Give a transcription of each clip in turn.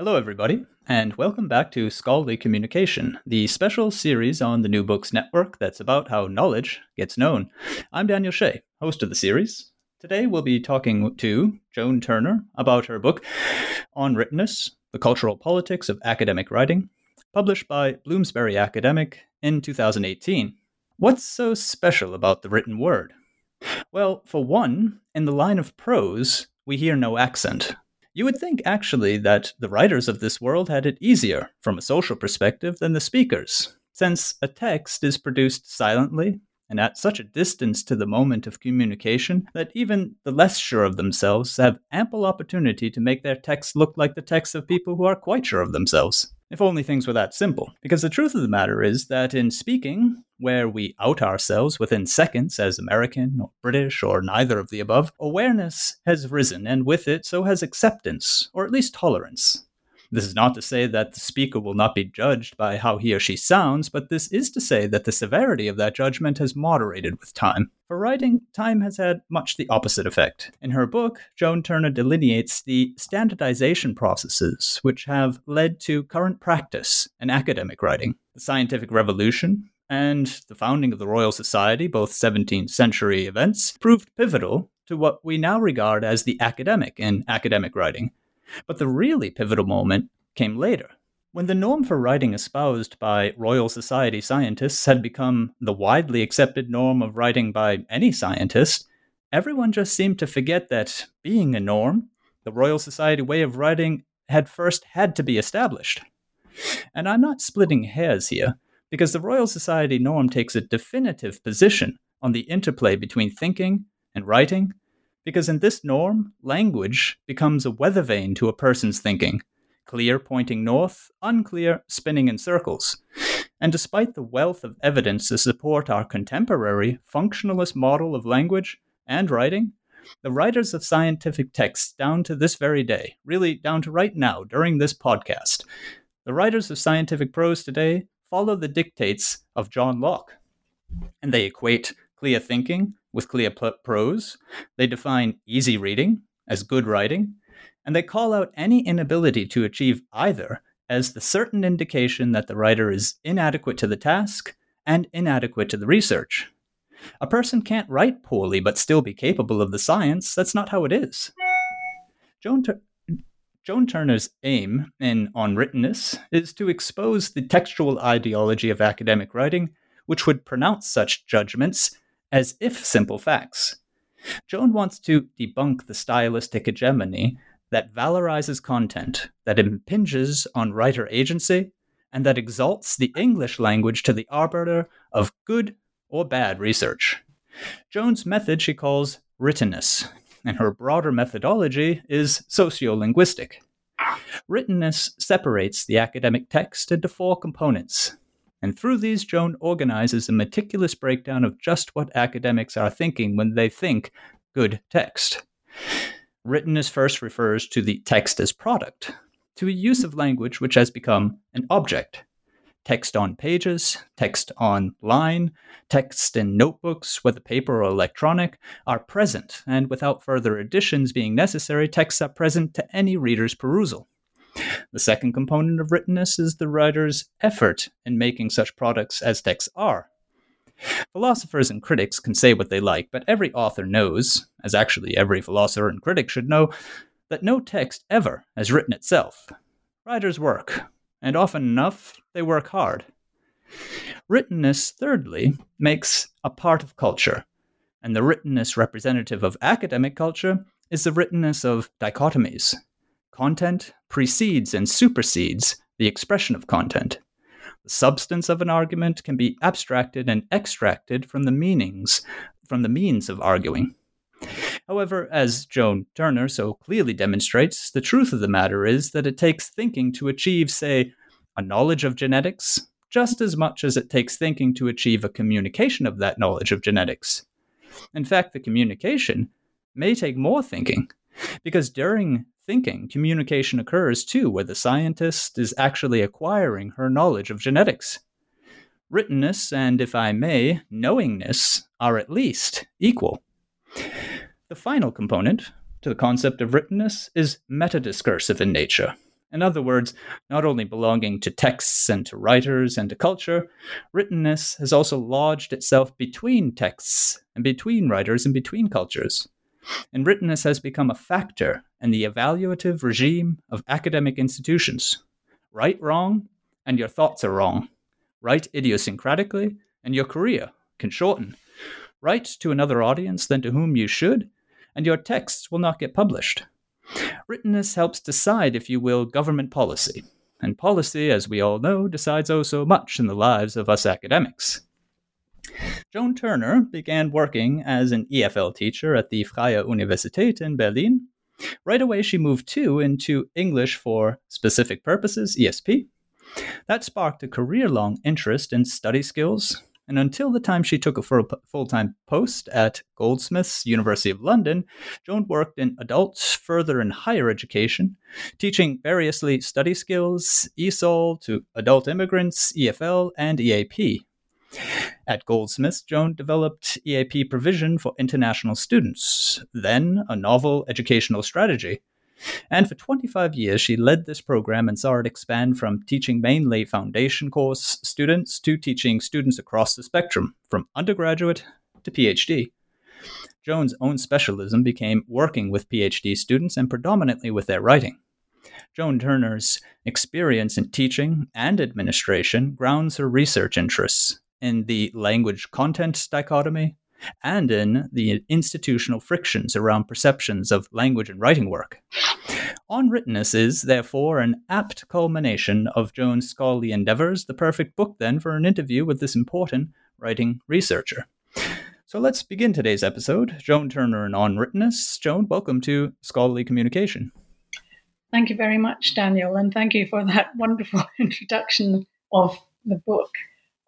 Hello, everybody, and welcome back to Scholarly Communication, the special series on the New Books Network that's about how knowledge gets known. I'm Daniel Shea, host of the series. Today we'll be talking to Joan Turner about her book, On Writtenness The Cultural Politics of Academic Writing, published by Bloomsbury Academic in 2018. What's so special about the written word? Well, for one, in the line of prose, we hear no accent, you would think, actually, that the writers of this world had it easier from a social perspective than the speakers, since a text is produced silently and at such a distance to the moment of communication that even the less sure of themselves have ample opportunity to make their text look like the texts of people who are quite sure of themselves. If only things were that simple. Because the truth of the matter is that in speaking, where we out ourselves within seconds as American or British or neither of the above, awareness has risen, and with it, so has acceptance, or at least tolerance. This is not to say that the speaker will not be judged by how he or she sounds, but this is to say that the severity of that judgment has moderated with time. For writing, time has had much the opposite effect. In her book, Joan Turner delineates the standardization processes which have led to current practice in academic writing. The scientific revolution, and the founding of the Royal Society, both 17th century events, proved pivotal to what we now regard as the academic in academic writing. But the really pivotal moment came later. When the norm for writing espoused by Royal Society scientists had become the widely accepted norm of writing by any scientist, everyone just seemed to forget that, being a norm, the Royal Society way of writing had first had to be established. And I'm not splitting hairs here, because the Royal Society norm takes a definitive position on the interplay between thinking and writing because in this norm, language becomes a weather vane to a person's thinking clear pointing north, unclear spinning in circles. And despite the wealth of evidence to support our contemporary functionalist model of language and writing, the writers of scientific texts down to this very day, really down to right now during this podcast, the writers of scientific prose today follow the dictates of John Locke. And they equate clear thinking with clear prose. They define easy reading as good writing, and they call out any inability to achieve either as the certain indication that the writer is inadequate to the task and inadequate to the research. A person can't write poorly but still be capable of the science. That's not how it is. Joan, Tur- Joan Turner's aim in On Writtenness is to expose the textual ideology of academic writing, which would pronounce such judgments as if simple facts. Joan wants to debunk the stylistic hegemony that valorizes content, that impinges on writer agency, and that exalts the English language to the arbiter of good or bad research. Joan's method she calls writtenness, and her broader methodology is sociolinguistic. Writtenness separates the academic text into four components and through these, Joan organizes a meticulous breakdown of just what academics are thinking when they think good text. Writtenness first refers to the text as product, to a use of language which has become an object. Text on pages, text online, text in notebooks, whether paper or electronic, are present, and without further additions being necessary, texts are present to any reader's perusal. The second component of writtenness is the writer's effort in making such products as texts are. Philosophers and critics can say what they like, but every author knows, as actually every philosopher and critic should know, that no text ever has written itself. Writers work, and often enough, they work hard. Writtenness, thirdly, makes a part of culture, and the writtenness representative of academic culture is the writtenness of dichotomies, Content precedes and supersedes the expression of content. The substance of an argument can be abstracted and extracted from the meanings, from the means of arguing. However, as Joan Turner so clearly demonstrates, the truth of the matter is that it takes thinking to achieve, say, a knowledge of genetics, just as much as it takes thinking to achieve a communication of that knowledge of genetics. In fact, the communication may take more thinking, because during thinking, communication occurs too, where the scientist is actually acquiring her knowledge of genetics. Writtenness and, if I may, knowingness are at least equal. The final component to the concept of writtenness is metadiscursive in nature. In other words, not only belonging to texts and to writers and to culture, writtenness has also lodged itself between texts and between writers and between cultures. And writtenness has become a factor in the evaluative regime of academic institutions. Write wrong, and your thoughts are wrong. Write idiosyncratically, and your career can shorten. Write to another audience than to whom you should, and your texts will not get published. Writtenness helps decide, if you will, government policy. And policy, as we all know, decides oh so much in the lives of us academics. Joan Turner began working as an EFL teacher at the Freie Universität in Berlin. Right away, she moved too into English for specific purposes, ESP. That sparked a career long interest in study skills, and until the time she took a full time post at Goldsmiths, University of London, Joan worked in adult, further, and higher education, teaching variously study skills, ESOL to adult immigrants, EFL, and EAP. At Goldsmiths, Joan developed EAP provision for international students, then a novel educational strategy and for 25 years, she led this program and saw it expand from teaching mainly foundation course students to teaching students across the spectrum, from undergraduate to PhD. Joan's own specialism became working with PhD students and predominantly with their writing. Joan Turner's experience in teaching and administration grounds her research interests in the language content dichotomy and in the institutional frictions around perceptions of language and writing work. On Writtenness is, therefore, an apt culmination of Joan's scholarly endeavors, the perfect book, then, for an interview with this important writing researcher. So let's begin today's episode. Joan Turner and On Writtenness. Joan, welcome to Scholarly Communication. Thank you very much, Daniel, and thank you for that wonderful introduction of the book.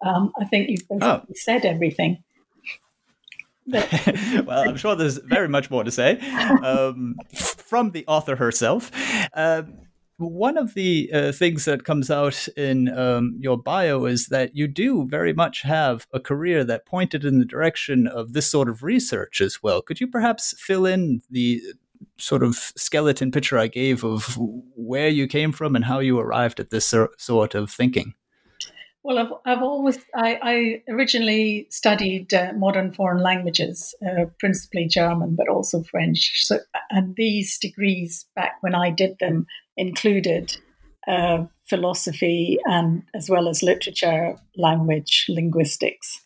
Um, I think you've basically oh. said everything. well, I'm sure there's very much more to say um, from the author herself. Uh, one of the uh, things that comes out in um, your bio is that you do very much have a career that pointed in the direction of this sort of research as well. Could you perhaps fill in the sort of skeleton picture I gave of where you came from and how you arrived at this sort of thinking? Well, I've, I've always, I, I originally studied uh, modern foreign languages, uh, principally German, but also French. So, and these degrees, back when I did them, included uh, philosophy and as well as literature, language, linguistics,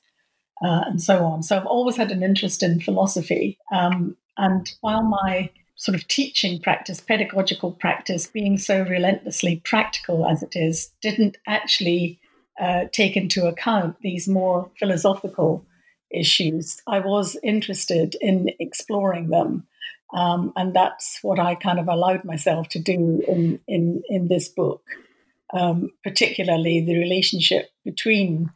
uh, and so on. So I've always had an interest in philosophy. Um, and while my sort of teaching practice, pedagogical practice, being so relentlessly practical as it is, didn't actually uh, take into account these more philosophical issues. I was interested in exploring them. Um, and that's what I kind of allowed myself to do in, in, in this book, um, particularly the relationship between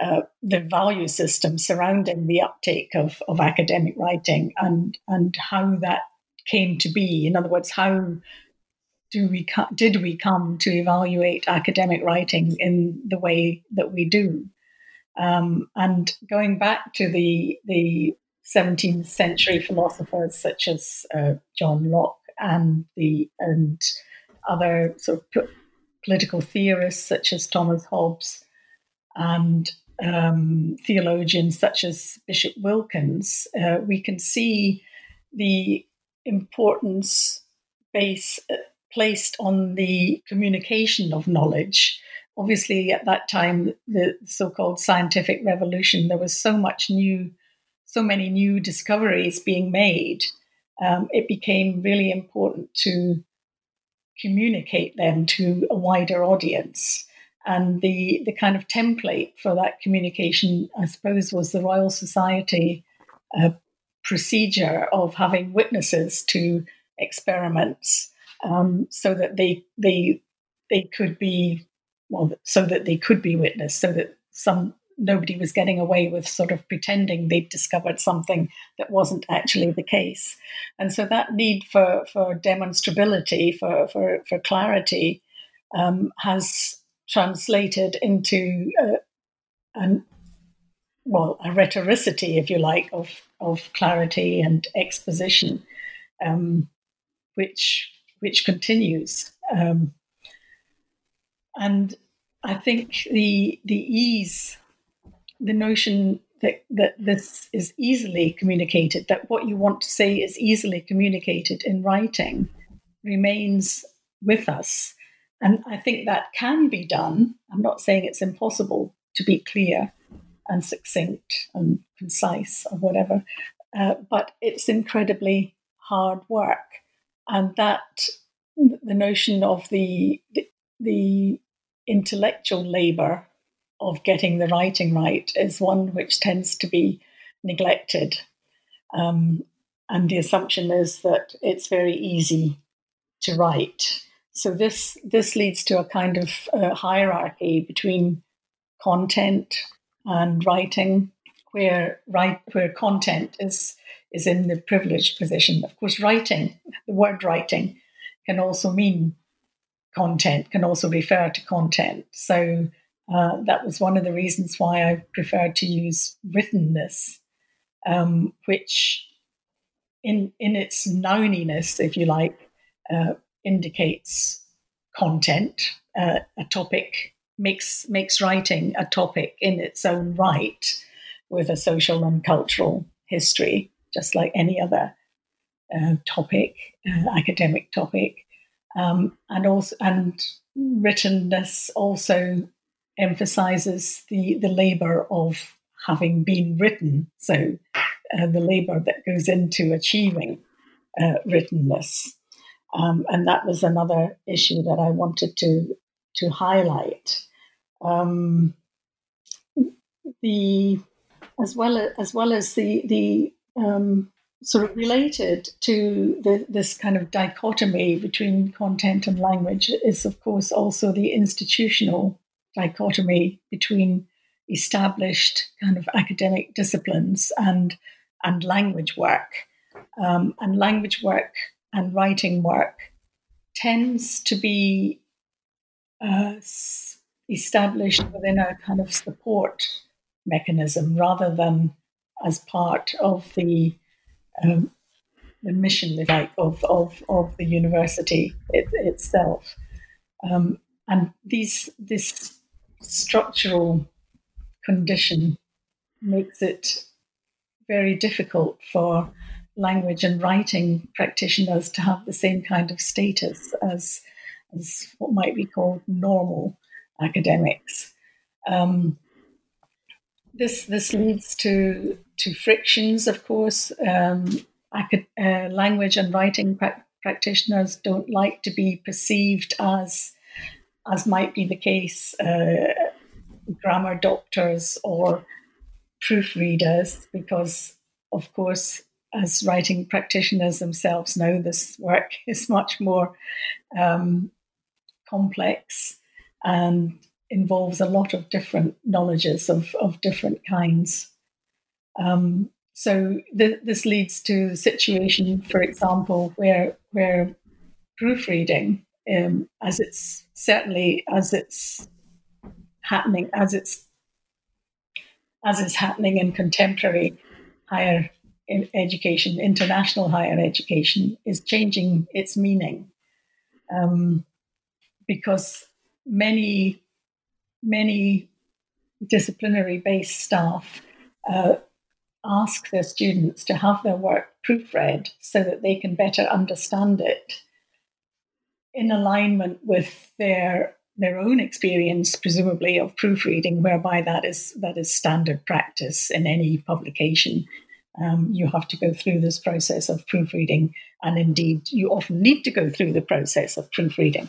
uh, the value system surrounding the uptake of, of academic writing and, and how that came to be. In other words, how do we did we come to evaluate academic writing in the way that we do? Um, and going back to the the 17th century philosophers such as uh, John Locke and the and other sort of political theorists such as Thomas Hobbes and um, theologians such as Bishop Wilkins, uh, we can see the importance base uh, placed on the communication of knowledge. Obviously, at that time, the so called scientific revolution, there was so much new, so many new discoveries being made. Um, it became really important to communicate them to a wider audience. And the, the kind of template for that communication, I suppose, was the Royal Society uh, procedure of having witnesses to experiments um, so that they they they could be well so that they could be witnessed so that some nobody was getting away with sort of pretending they'd discovered something that wasn't actually the case. And so that need for, for demonstrability, for, for, for clarity, um, has translated into a, an, well, a rhetoricity, if you like, of, of clarity and exposition, um, which, which continues. Um, and I think the the ease the notion that, that this is easily communicated, that what you want to say is easily communicated in writing, remains with us. And I think that can be done. I'm not saying it's impossible to be clear and succinct and concise or whatever, uh, but it's incredibly hard work. And that the notion of the, the, intellectual labor of getting the writing right is one which tends to be neglected. Um, and the assumption is that it's very easy to write. So this this leads to a kind of uh, hierarchy between content and writing, where write where content is is in the privileged position. Of course, writing the word writing can also mean content, can also refer to content. So uh, that was one of the reasons why I preferred to use writtenness, um, which, in in its nouniness, if you like, uh, indicates content. Uh, a topic makes makes writing a topic in its own right, with a social and cultural history, just like any other uh, topic, uh, academic topic, um, and also and writtenness also emphasizes the, the labor of having been written. So, uh, the labor that goes into achieving uh, writtenness. Um, and that was another issue that I wanted to, to highlight. Um, the as well as, as well as the the um, sort of related to the, this kind of dichotomy between content and language is, of course, also the institutional dichotomy between established kind of academic disciplines and and language work. Um, and language work and writing work tends to be uh, established within a kind of support mechanism rather than as part of the um, the mission, if like, of, of, of the university it, itself. Um, and these this structural condition makes it very difficult for language and writing practitioners to have the same kind of status as, as what might be called normal academics. Um, this this leads to to frictions, of course. Um, acad- uh, language and writing pra- practitioners don't like to be perceived as as might be the case, uh, grammar doctors or proofreaders, because, of course, as writing practitioners themselves know, this work is much more um, complex and involves a lot of different knowledges of, of different kinds. Um, so th- this leads to the situation, for example, where where proofreading um, as it's certainly as it's happening as it's as is happening in contemporary higher education, international higher education, is changing its meaning um, because many many disciplinary based staff uh, ask their students to have their work proofread so that they can better understand it in alignment with their their own experience, presumably of proofreading, whereby that is that is standard practice in any publication. Um, you have to go through this process of proofreading, and indeed, you often need to go through the process of proofreading.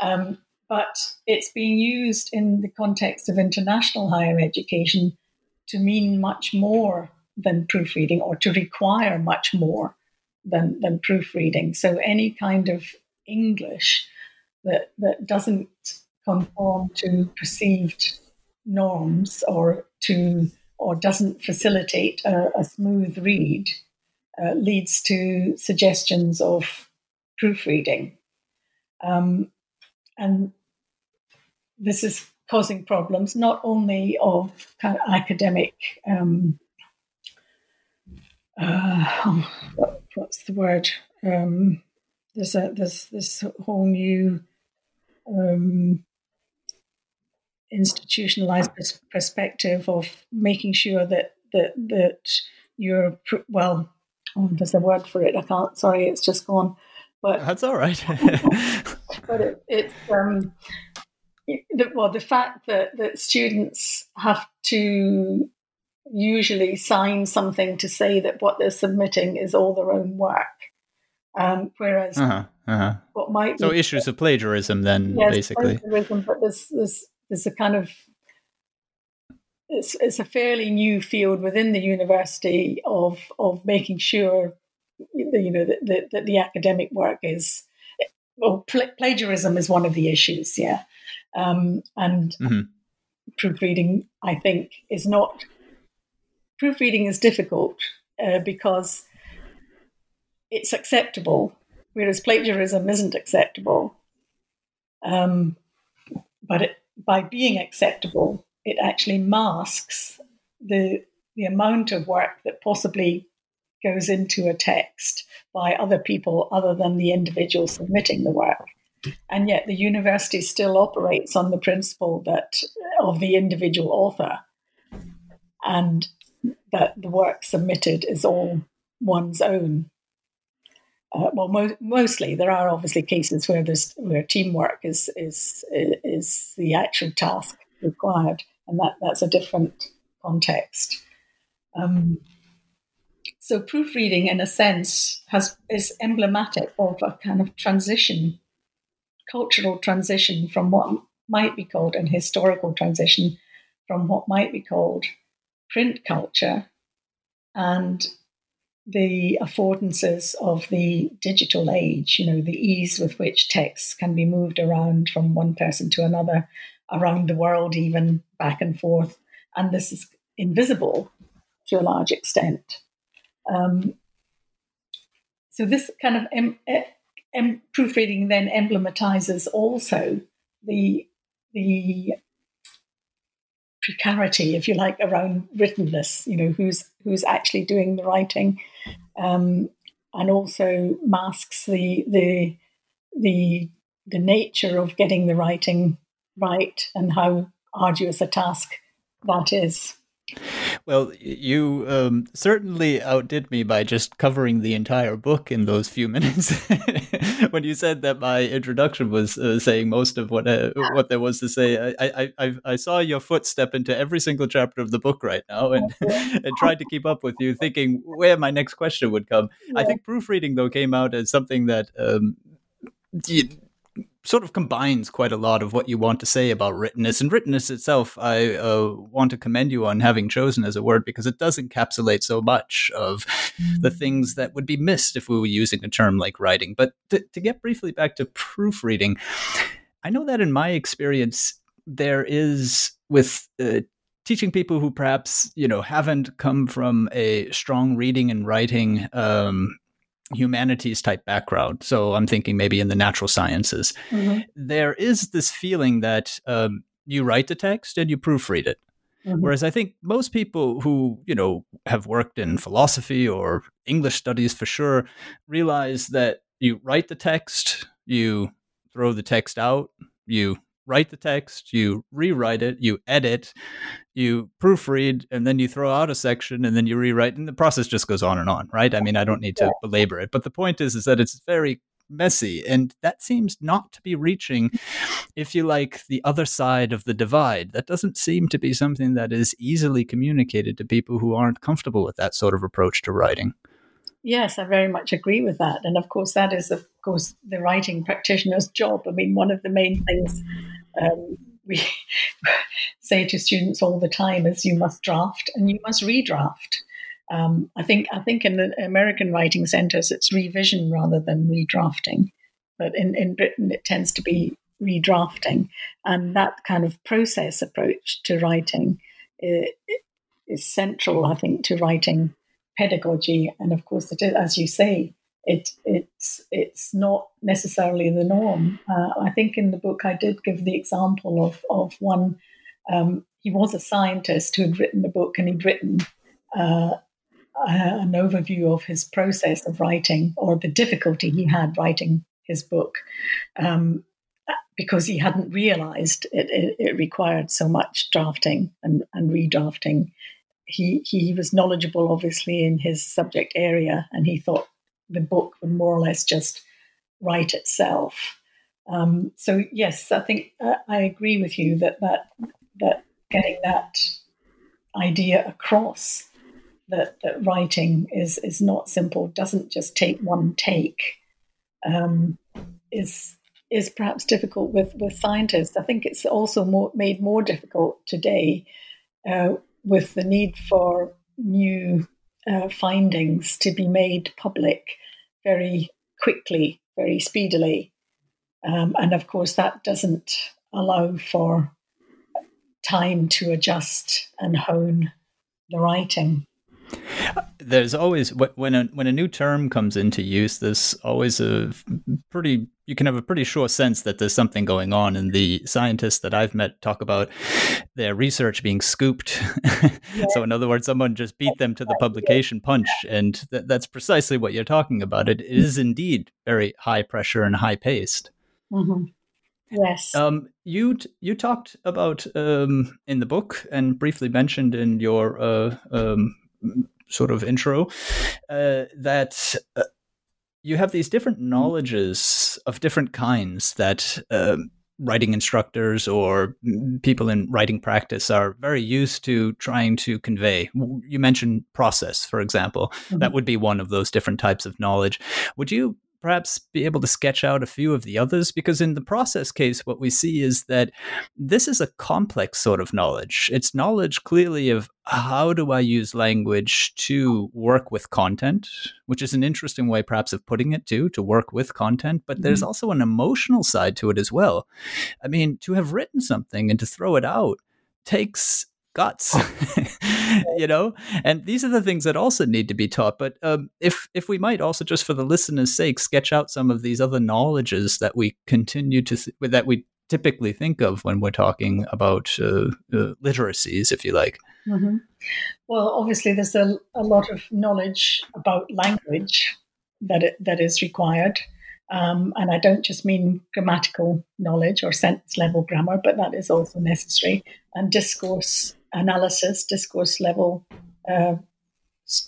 Um, but it's being used in the context of international higher education to mean much more than proofreading or to require much more than, than proofreading. So any kind of English that, that doesn't conform to perceived norms or to or doesn't facilitate a, a smooth read uh, leads to suggestions of proofreading. Um, and this is causing problems not only of kind of academic um, uh, what's the word? Um, there's a there's this whole new um, institutionalized pers- perspective of making sure that that that you're well oh, there's a word for it. I can't sorry it's just gone. But that's all right. But it, it's um, the, well, the fact that, that students have to usually sign something to say that what they're submitting is all their own work. Um, whereas uh-huh, uh-huh. what might so issues of plagiarism then yes, basically plagiarism, but there's, there's there's a kind of it's, it's a fairly new field within the university of of making sure you know that, that, the academic work is well pl- plagiarism is one of the issues yeah um, and mm-hmm. proofreading, I think, is not. Proofreading is difficult uh, because it's acceptable, whereas plagiarism isn't acceptable. Um, but it, by being acceptable, it actually masks the the amount of work that possibly goes into a text by other people other than the individual submitting the work. And yet the university still operates on the principle that of the individual author and that the work submitted is all one's own. Uh, well, mo- mostly there are obviously cases where there's where teamwork is is is the actual task required, and that that's a different context. Um, so proofreading, in a sense, has is emblematic of a kind of transition cultural transition from what might be called an historical transition from what might be called print culture and the affordances of the digital age, you know, the ease with which texts can be moved around from one person to another, around the world, even back and forth. And this is invisible to a large extent. Um, so, this kind of and proofreading then emblematizes also the the precarity, if you like, around writtenness. You know, who's who's actually doing the writing, um, and also masks the the the the nature of getting the writing right and how arduous a task that is. Well, you um, certainly outdid me by just covering the entire book in those few minutes. when you said that my introduction was uh, saying most of what uh, what there was to say, I, I, I saw your foot step into every single chapter of the book right now, and and tried to keep up with you, thinking where my next question would come. Yeah. I think proofreading though came out as something that. Um, you, sort of combines quite a lot of what you want to say about writtenness. And writtenness itself, I uh, want to commend you on having chosen as a word because it does encapsulate so much of the mm. things that would be missed if we were using a term like writing. But to, to get briefly back to proofreading, I know that in my experience, there is with uh, teaching people who perhaps you know haven't come from a strong reading and writing um, humanities type background, so I'm thinking maybe in the natural sciences, mm-hmm. there is this feeling that um, you write the text and you proofread it. Mm-hmm. Whereas I think most people who, you know, have worked in philosophy or English studies for sure realize that you write the text, you throw the text out, you write the text, you rewrite it, you edit, you proofread, and then you throw out a section and then you rewrite, and the process just goes on and on, right? I mean, I don't need to belabor it, but the point is, is that it's very messy, and that seems not to be reaching, if you like, the other side of the divide. That doesn't seem to be something that is easily communicated to people who aren't comfortable with that sort of approach to writing. Yes, I very much agree with that. And of course, that is, of course, the writing practitioner's job. I mean, one of the main things um, we say to students all the time is you must draft and you must redraft. Um, I think I think in the American writing centers it's revision rather than redrafting, but in, in Britain it tends to be redrafting, and that kind of process approach to writing is, is central, I think, to writing pedagogy. And of course, it is, as you say, it it's it's not necessarily the norm. Uh, I think in the book I did give the example of of one. Um, he was a scientist who had written a book, and he'd written uh, an overview of his process of writing or the difficulty he had writing his book um, because he hadn't realized it, it, it, required so much drafting and, and redrafting. He, he was knowledgeable, obviously, in his subject area, and he thought the book would more or less just write itself. Um, so yes, I think uh, I agree with you that that that getting that idea across that, that writing is is not simple, doesn't just take one take, um, is is perhaps difficult with, with scientists. I think it's also more, made more difficult today uh, with the need for new uh, findings to be made public very quickly, very speedily. Um, and of course, that doesn't allow for time to adjust and hone the writing. There's always when a when a new term comes into use, there's always a pretty you can have a pretty sure sense that there's something going on. And the scientists that I've met talk about their research being scooped. Yeah. so in other words, someone just beat them to the publication punch, and th- that's precisely what you're talking about. It is indeed very high pressure and high paced. Mm-hmm. Yes. Um, you you talked about um, in the book and briefly mentioned in your uh, um, sort of intro uh, that uh, you have these different knowledges of different kinds that um, writing instructors or people in writing practice are very used to trying to convey. You mentioned process, for example. Mm-hmm. That would be one of those different types of knowledge. Would you perhaps be able to sketch out a few of the others? Because in the process case, what we see is that this is a complex sort of knowledge. It's knowledge clearly of how do I use language to work with content, which is an interesting way perhaps of putting it too, to work with content. But there's mm-hmm. also an emotional side to it as well. I mean, to have written something and to throw it out takes guts you know and these are the things that also need to be taught but um, if if we might also just for the listeners sake sketch out some of these other knowledges that we continue to th- that we typically think of when we're talking about uh, uh, literacies if you like mm-hmm. well obviously there's a, a lot of knowledge about language that it, that is required um, and I don't just mean grammatical knowledge or sentence level grammar, but that is also necessary. And discourse analysis, discourse level uh,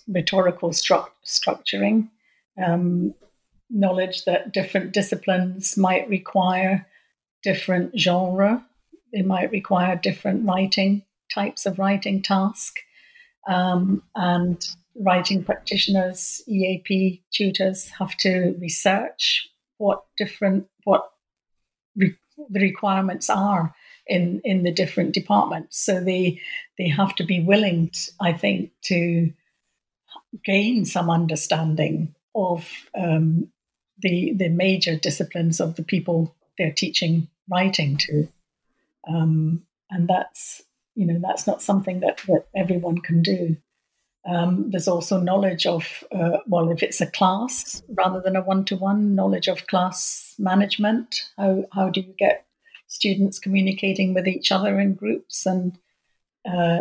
rhetorical stru- structuring, um, knowledge that different disciplines might require different genre, they might require different writing types of writing task, um, and writing practitioners, EAP tutors have to research what different what re- the requirements are in in the different departments. So they they have to be willing, to, I think, to gain some understanding of um, the the major disciplines of the people they're teaching writing to, um, and that's you know that's not something that that everyone can do. Um, there's also knowledge of, uh, well, if it's a class rather than a one to one, knowledge of class management. How, how do you get students communicating with each other in groups and uh,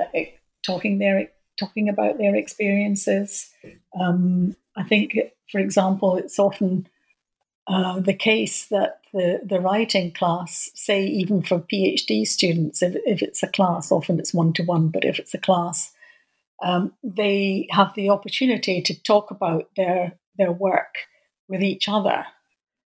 talking their talking about their experiences. Um, I think, for example, it's often uh, the case that the, the writing class, say even for PhD students, if, if it's a class, often it's one to one, but if it's a class, um, they have the opportunity to talk about their their work with each other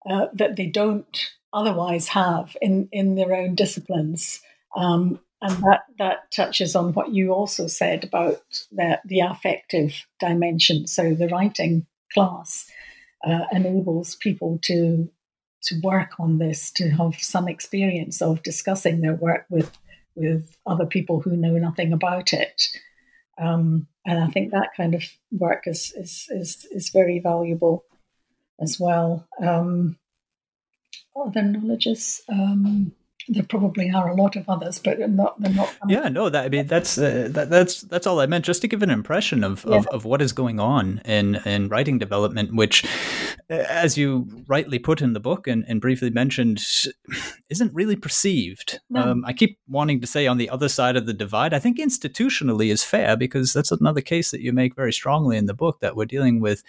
uh, that they don't otherwise have in, in their own disciplines. Um, and that, that touches on what you also said about the, the affective dimension. So the writing class uh, enables people to to work on this, to have some experience of discussing their work with with other people who know nothing about it. Um, and I think that kind of work is is is, is very valuable as well. Um, other knowledges. Um, there probably are a lot of others, but they're not. They're not yeah, no. That I mean, that's uh, that, that's that's all I meant. Just to give an impression of, yeah. of, of what is going on in in writing development, which, as you rightly put in the book and, and briefly mentioned, isn't really perceived. No. Um, I keep wanting to say on the other side of the divide. I think institutionally is fair because that's another case that you make very strongly in the book that we're dealing with.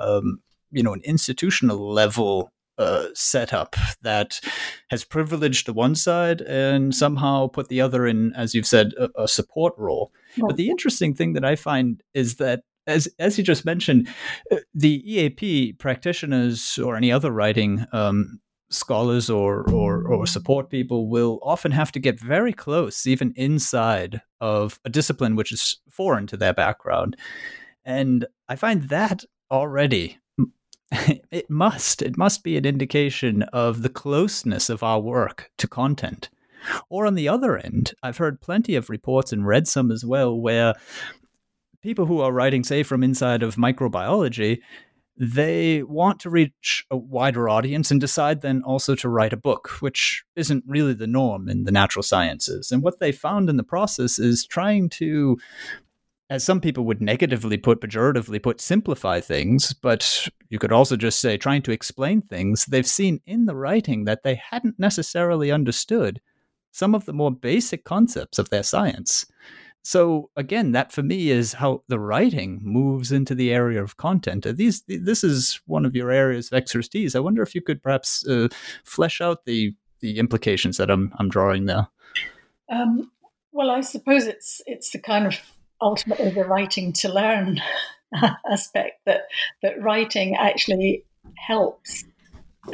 Um, you know, an institutional level uh, setup that has privileged the one side and somehow put the other in, as you've said, a, a support role. Yeah. But the interesting thing that I find is that as as you just mentioned, uh, the EAP practitioners or any other writing um, scholars or, or or support people will often have to get very close, even inside of a discipline which is foreign to their background, and I find that already it must. It must be an indication of the closeness of our work to content. Or on the other end, I've heard plenty of reports and read some as well where people who are writing, say, from inside of microbiology, they want to reach a wider audience and decide then also to write a book, which isn't really the norm in the natural sciences. And what they found in the process is trying to as some people would negatively put, pejoratively put, simplify things, but you could also just say trying to explain things, they've seen in the writing that they hadn't necessarily understood some of the more basic concepts of their science. So again, that for me is how the writing moves into the area of content. These, this is one of your areas of expertise. I wonder if you could perhaps uh, flesh out the the implications that I'm I'm drawing there. Um, well, I suppose it's it's the kind of ultimately the writing to learn aspect that that writing actually helps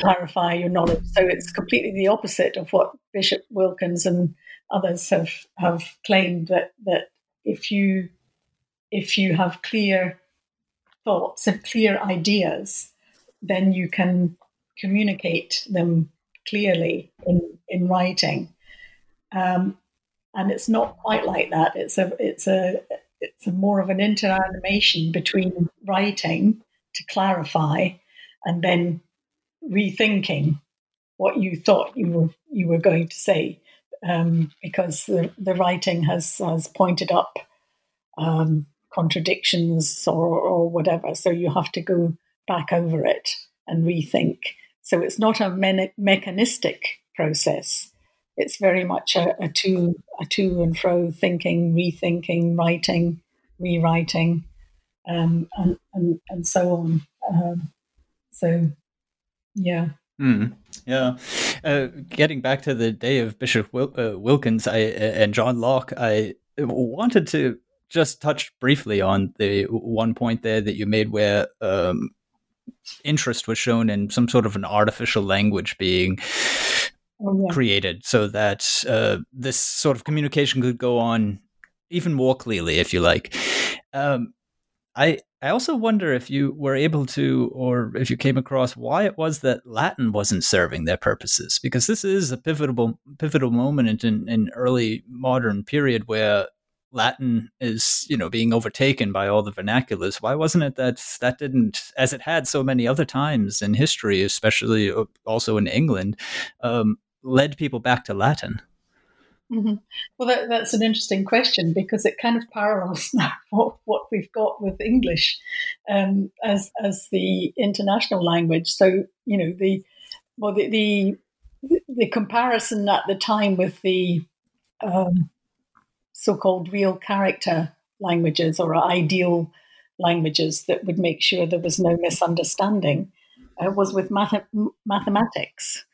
clarify your knowledge. So it's completely the opposite of what Bishop Wilkins and others have have claimed that that if you if you have clear thoughts and clear ideas, then you can communicate them clearly in in writing. Um, and it's not quite like that. It's a it's a it's a more of an interanimation between writing to clarify and then rethinking what you thought you were you were going to say. Um, because the, the writing has has pointed up um, contradictions or, or whatever. So you have to go back over it and rethink. So it's not a me- mechanistic process it's very much a, a to a to and fro thinking, rethinking, writing, rewriting, um, and, and and so on. Um, so, yeah. Mm, yeah. Uh, getting back to the day of Bishop Wil- uh, Wilkins I, uh, and John Locke, I wanted to just touch briefly on the one point there that you made where um, interest was shown in some sort of an artificial language being oh, yeah. created so that uh, this sort of communication could go on even more clearly, if you like. Um, I I also wonder if you were able to, or if you came across why it was that Latin wasn't serving their purposes, because this is a pivotal pivotal moment in in early modern period where Latin is, you know, being overtaken by all the vernaculars. Why wasn't it that that didn't, as it had so many other times in history, especially uh, also in England, um, led people back to Latin? Mm-hmm. Well, that, that's an interesting question because it kind of parallels what, what we've got with English um, as as the international language. So you know the well the the, the comparison at the time with the um, so-called real character languages or ideal languages that would make sure there was no misunderstanding uh, was with math- mathematics.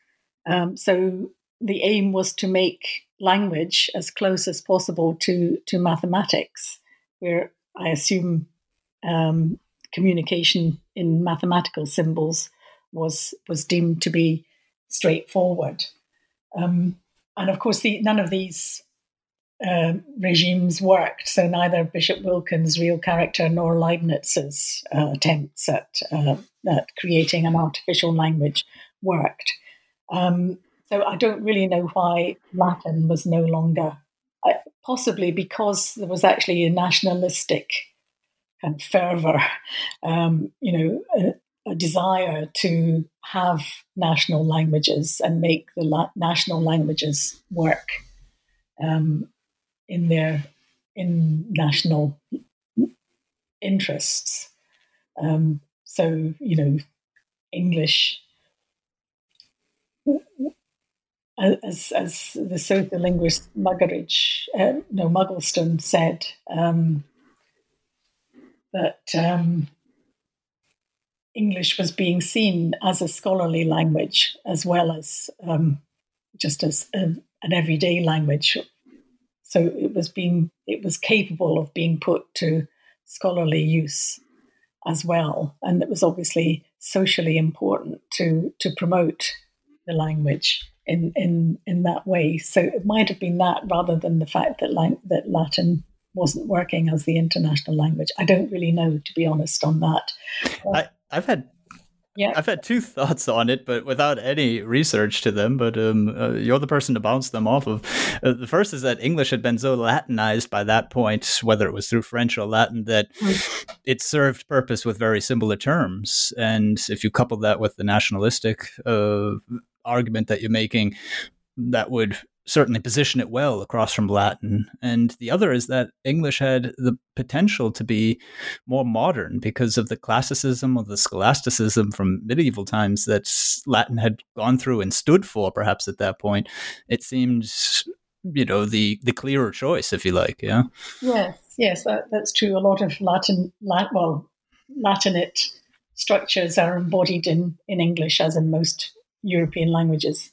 Um, so the aim was to make language as close as possible to to mathematics, where I assume um, communication in mathematical symbols was was deemed to be straightforward. Um, and of course, the, none of these uh, regimes worked. So neither Bishop Wilkins' real character nor Leibniz's uh, attempts at, uh, at creating an artificial language worked. Um, so I don't really know why Latin was no longer, uh, possibly because there was actually a nationalistic kind of fervor, um, you know, a, a, desire to have national languages and make the la- national languages work um, in their in national interests. Um, so, you know, English, as, as the sociolinguist Muggeridge, uh, no, Mugglestone said, um, that um, English was being seen as a scholarly language as well as um, just as a, an everyday language. So it was being it was capable of being put to scholarly use as well, and it was obviously socially important to to promote the language in in in that way. So it might have been that rather than the fact that like that Latin wasn't working as the international language. I don't really know, to be honest, on that. I, I've had yeah. I've had two thoughts on it, but without any research to them. But um, uh, you're the person to bounce them off of. Uh, the first is that English had been so Latinized by that point, whether it was through French or Latin, that mm. it served purpose with very similar terms. And if you couple that with the nationalistic uh, argument that you're making, that would certainly position it well across from Latin. And the other is that English had the potential to be more modern because of the classicism or the scholasticism from medieval times that Latin had gone through and stood for, perhaps at that point. It seemed, you know, the, the clearer choice, if you like. Yeah. Yes, yes, that, that's true. A lot of Latin, Latin well, Latinate structures are embodied in, in English, as in most European languages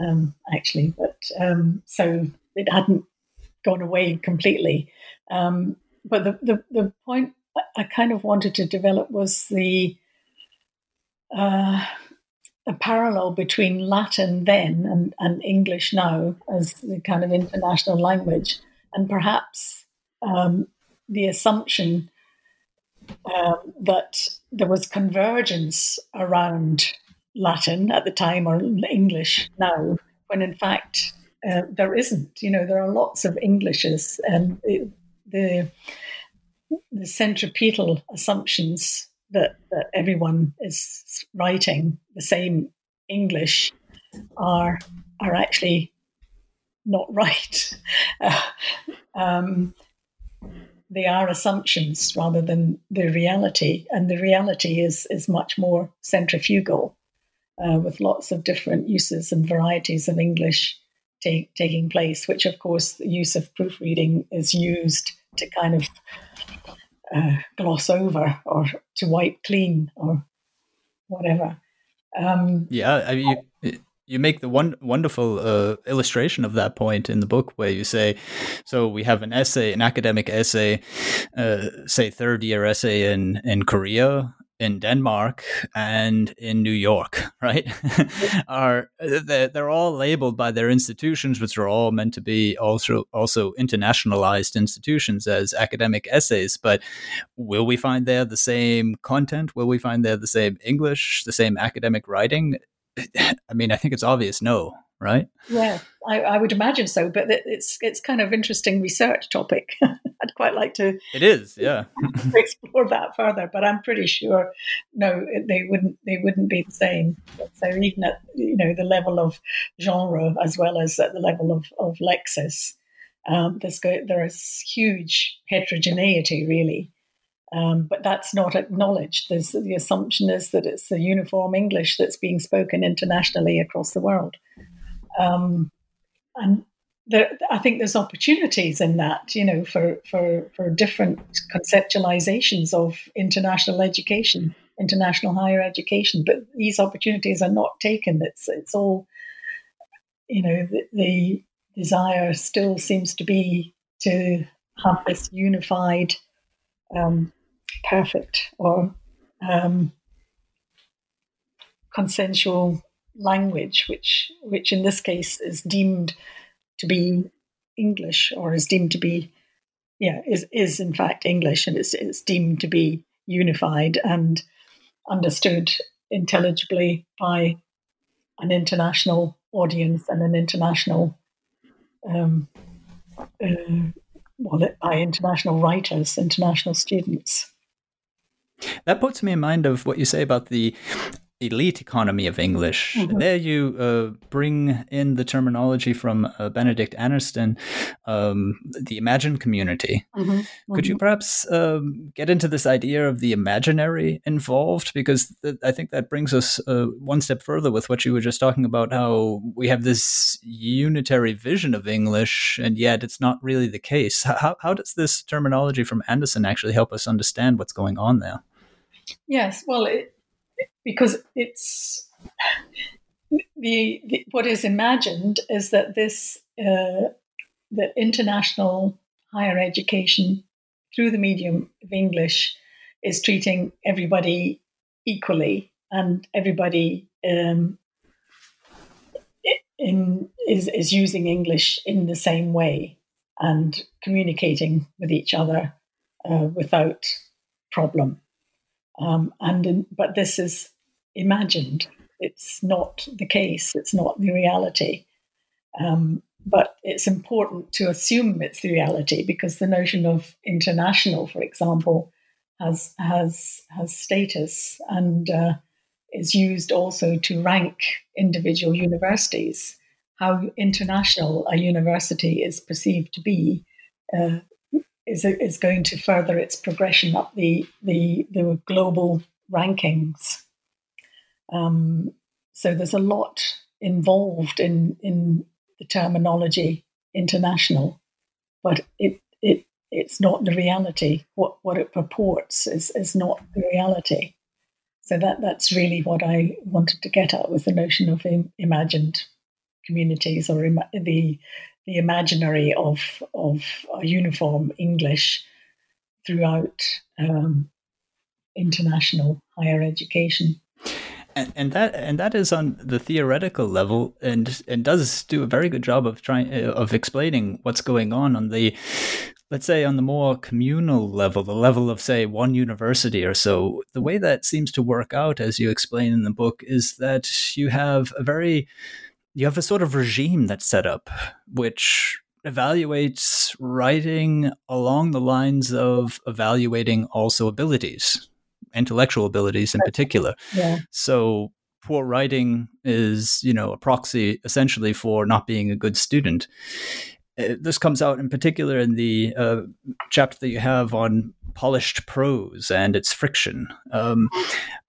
um, actually. But um, so it hadn't gone away completely. Um, but the, the, the point I kind of wanted to develop was the uh, a parallel between Latin then and, and English now as the kind of international language, and perhaps um, the assumption uh, that there was convergence around Latin at the time or English now, when in fact uh, there isn't. You know, there are lots of Englishes, and the, the, the centripetal assumptions that, that everyone is writing the same English are are actually not right. Uh, um, they are assumptions rather than the reality, and the reality is is much more centrifugal uh, with lots of different uses and varieties of English take, taking place, which, of course, the use of proofreading is used to kind of uh, gloss over or to wipe clean or whatever. Um, yeah, I mean, you, you make the one wonderful uh, illustration of that point in the book where you say, so we have an essay, an academic essay, uh, say third year essay in in Korea, in Denmark and in New York, right? are uh, they're all labeled by their institutions, which are all meant to be also also internationalized institutions as academic essays. But will we find there the same content? Will we find there the same English, the same academic writing? I mean, I think it's obvious, no, right? Yeah, I, I would imagine so. But it's it's kind of interesting research topic. I'd quite like to. It is, yeah. explore that further, but I'm pretty sure no, they wouldn't. They wouldn't be the same. So even at you know the level of genre as well as at the level of of lexis, um, there's there is huge heterogeneity really. Um, but that's not acknowledged. There's, the assumption is that it's a uniform English that's being spoken internationally across the world. Um, and there, I think there's opportunities in that, you know, for, for, for different conceptualizations of international education, international higher education. But these opportunities are not taken. It's it's all, you know, the, the desire still seems to be to have this unified, um, perfect or um, consensual language, which which in this case is deemed to be English or is deemed to be, yeah, is, is in fact English and it's, it's deemed to be unified and understood intelligibly by an international audience and an international, um, uh, well, by international writers, international students. That puts me in mind of what you say about the elite economy of English. Mm-hmm. There you uh, bring in the terminology from uh, Benedict Anderson, um, the imagined community. Mm-hmm. Mm-hmm. Could you mm-hmm. perhaps um, get into this idea of the imaginary involved? Because th- I think that brings us uh, one step further with what you were just talking about how we have this unitary vision of English, and yet it's not really the case. How, how does this terminology from Anderson actually help us understand what's going on there? Yes, well, it, because it's the, the, what is imagined is that this uh, that international higher education through the medium of English is treating everybody equally and everybody um, in is is using English in the same way and communicating with each other uh, without problem. Um, and in, but this is imagined. It's not the case. It's not the reality. Um, but it's important to assume it's the reality because the notion of international, for example, has has has status and uh, is used also to rank individual universities. How international a university is perceived to be uh, is, is going to further its progression up the, the, the global rankings. Um, so there's a lot involved in, in the terminology international, but it, it, it's not the reality. What, what it purports is, is not the reality. So that, that's really what I wanted to get at with the notion of Im- imagined communities or Im- the the imaginary of of uniform English throughout um, international higher education. And, and, that and that is on the theoretical level, and and does do a very good job of trying uh, of explaining what's going on on the, let's say, on the more communal level, the level of say one university or so. The way that seems to work out, as you explain in the book, is that you have a very you have a sort of regime that's set up which evaluates writing along the lines of evaluating also abilities intellectual abilities in particular. Yeah. so poor writing is you know a proxy essentially for not being a good student this comes out in particular in the uh, chapter that you have on polished prose and its friction. Um,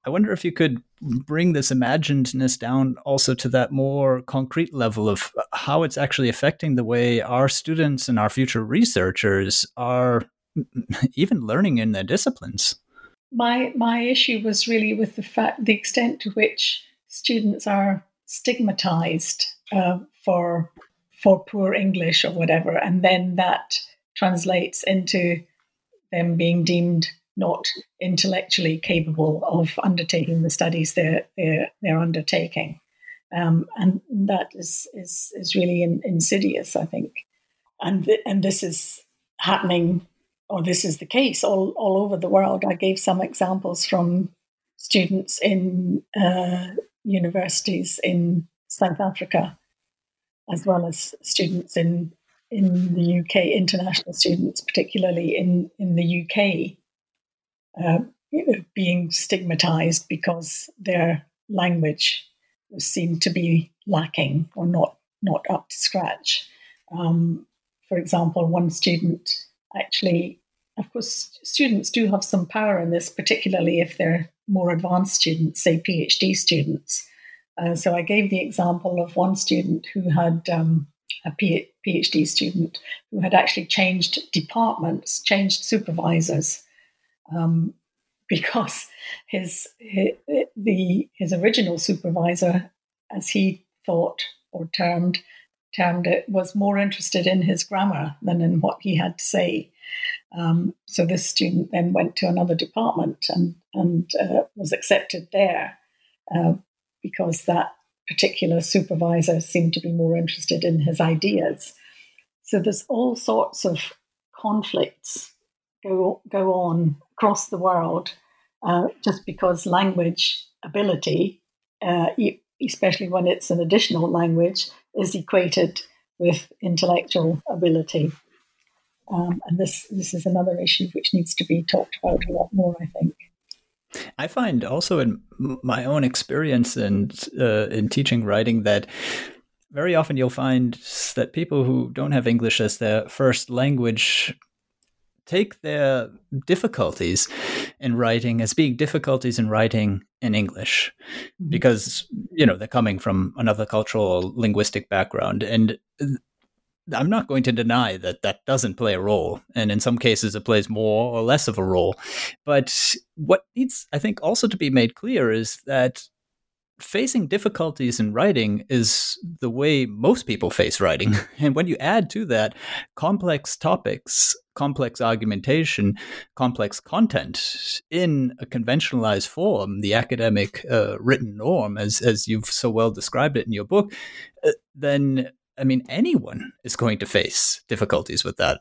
I wonder if you could bring this imaginedness down also to that more concrete level of how it's actually affecting the way our students and our future researchers are even learning in their disciplines. My my issue was really with the fact the extent to which students are stigmatized uh, for for poor English or whatever, and then that translates into them being deemed not intellectually capable of undertaking the studies they're they're, they're undertaking, um, and that is is is really in, insidious, I think, and th- and this is happening, or this is the case all all over the world. I gave some examples from students in uh, universities in South Africa, as well as students in in the UK, international students, particularly in, in the UK, uh, being stigmatized because their language seemed to be lacking or not, not up to scratch. Um, for example, one student actually, of course, students do have some power in this, particularly if they're more advanced students, say PhD students. Uh, so I gave the example of one student who had um, a PhD student who had actually changed departments, changed supervisors, um, because his, his, the his original supervisor, as he thought or termed termed it, was more interested in his grammar than in what he had to say. Um, so this student then went to another department and and uh, was accepted there uh, because that particular supervisor seemed to be more interested in his ideas. So there's all sorts of conflicts go go on across the world uh, just because language ability, uh, especially when it's an additional language, is equated with intellectual ability. Um, and this this is another issue which needs to be talked about a lot more, I think. I find also in my own experience and uh, in teaching writing that very often you'll find that people who don't have English as their first language take their difficulties in writing as being difficulties in writing in English mm-hmm. because you know they're coming from another cultural or linguistic background and I'm not going to deny that that doesn't play a role and in some cases it plays more or less of a role but what needs I think also to be made clear is that facing difficulties in writing is the way most people face writing. And when you add to that complex topics, complex argumentation, complex content in a conventionalized form, the academic uh, written norm, as, as you've so well described it in your book, uh, then, I mean, anyone is going to face difficulties with that.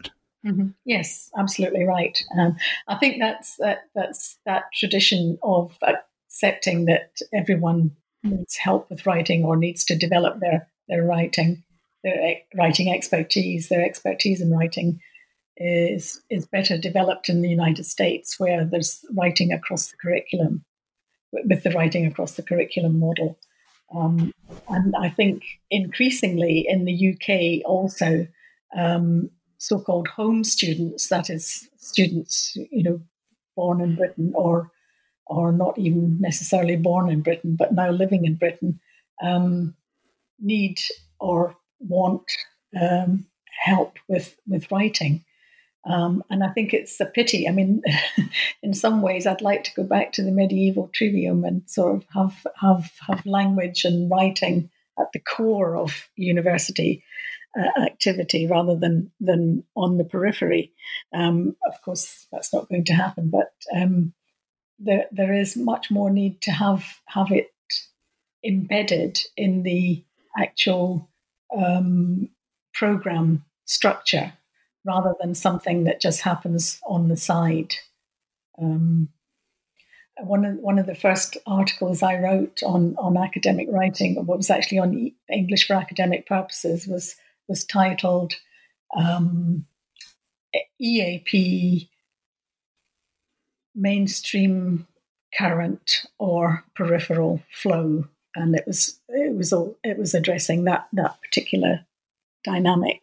Mm-hmm. Yes, absolutely right. Um, I think that's that, that's that tradition of accepting that everyone needs help with writing or needs to develop their, their writing, their writing expertise, their expertise in writing is is better developed in the United States, where there's writing across the curriculum, with the writing across the curriculum model. Um, and I think increasingly in the UK also, um, so-called home students, that is students, you know, born in Britain or or not even necessarily born in Britain, but now living in Britain, um, need or want um, help with, with writing. Um, and I think it's a pity. I mean, in some ways, I'd like to go back to the medieval trivium and sort of have have have language and writing at the core of university uh, activity rather than than on the periphery. Um, of course, that's not going to happen, but um, there, there is much more need to have have it embedded in the actual um, program structure rather than something that just happens on the side. Um, one of one of the first articles I wrote on on academic writing, what was actually on English for academic purposes, was was titled um, EAP mainstream current or peripheral flow, and it was it was all it was addressing that that particular dynamic.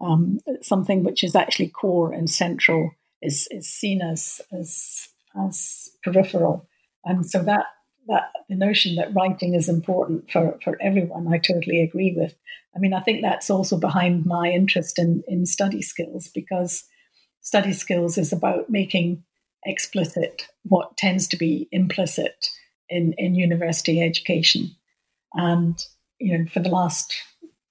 Um, something which is actually core and central is is seen as as as peripheral, and so that that the notion that writing is important for for everyone, I totally agree with. I mean, I think that's also behind my interest in in study skills because study skills is about making explicit what tends to be implicit in, in university education. And, you know, for the last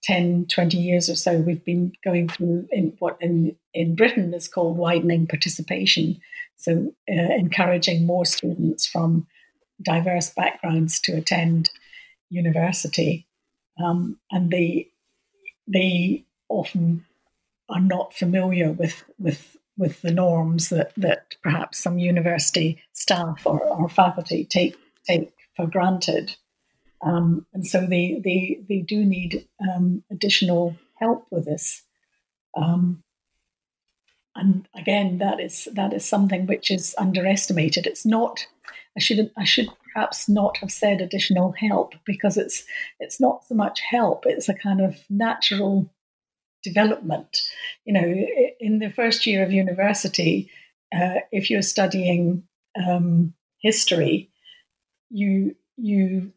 10, 20 years or so, we've been going through in what in, in Britain is called widening participation. So, uh, encouraging more students from diverse backgrounds to attend university. Um, and they, they often are not familiar with, with with the norms that, that perhaps some university staff or, or faculty take take for granted. Um, and so they, they, they do need um, additional help with this. Um, and again, that is that is something which is underestimated. It's not. I should I should perhaps not have said additional help because it's it's not so much help. It's a kind of natural development. You know, in the first year of university, uh, if you're studying um, history, you you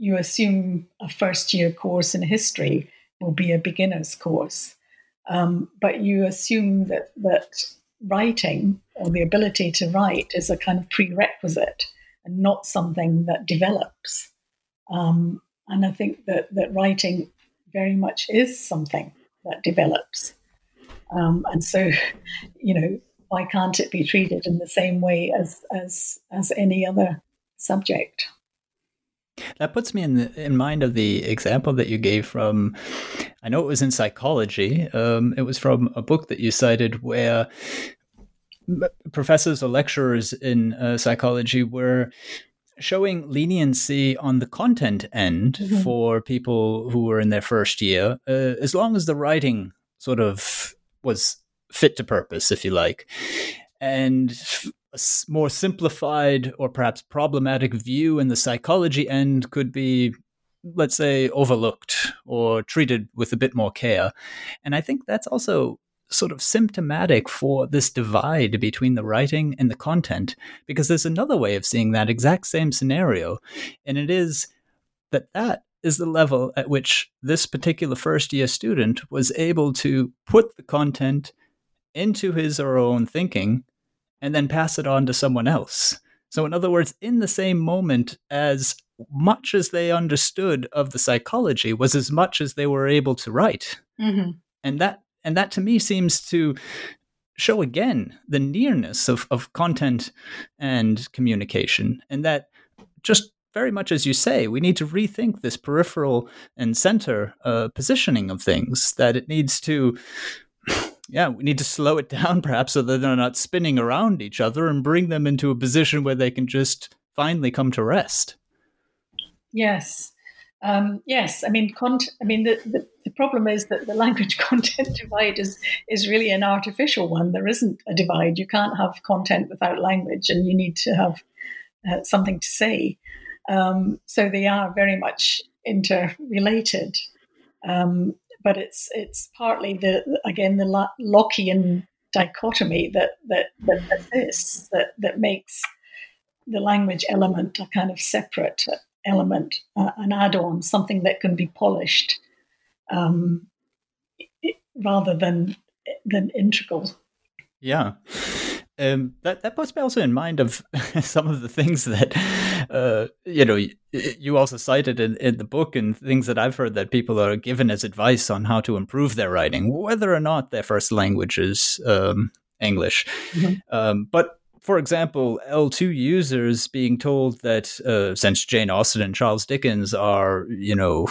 you assume a first year course in history will be a beginner's course, um, but you assume that that writing or the ability to write is a kind of prerequisite and not something that develops. Um, and I think that that writing very much is something that develops. Um, and so, you know, why can't it be treated in the same way as as as any other subject? That puts me in in mind of the example that you gave from. I know it was in psychology. Um, it was from a book that you cited where professors or lecturers in uh, psychology were showing leniency on the content end mm-hmm. for people who were in their first year, uh, as long as the writing sort of was fit to purpose, if you like. And a more simplified or perhaps problematic view in the psychology end could be let's say overlooked or treated with a bit more care. And i think that's also sort of symptomatic for this divide between the writing and the content because there's another way of seeing that exact same scenario and it is that that is the level at which this particular first year student was able to put the content into his or her own thinking and then pass it on to someone else. So, in other words, in the same moment, as much as they understood of the psychology was as much as they were able to write, mm-hmm. and that and that to me seems to show again the nearness of, of content and communication, and that just very much as you say, we need to rethink this peripheral and center uh, positioning of things. That it needs to yeah, we need to slow it down perhaps so that they're not spinning around each other and bring them into a position where they can just finally come to rest. Yes. Um, yes, I mean, cont- I mean, the, the, the, problem is that the language content divide is is really an artificial one. There isn't a divide. You can't have content without language, and you need to have uh, something to say. Um, so they are very much interrelated. Um, but it's it's partly the again the Lockean dichotomy that that that exists that that makes the language element a kind of separate element, uh, an add-on, something that can be polished um, rather than than integral. Yeah. Um, that that puts me also in mind of some of the things that uh, you know you also cited in, in the book and things that I've heard that people are given as advice on how to improve their writing, whether or not their first language is um, English. Mm-hmm. Um, but for example, L2 users being told that uh, since Jane Austen and Charles Dickens are, you know,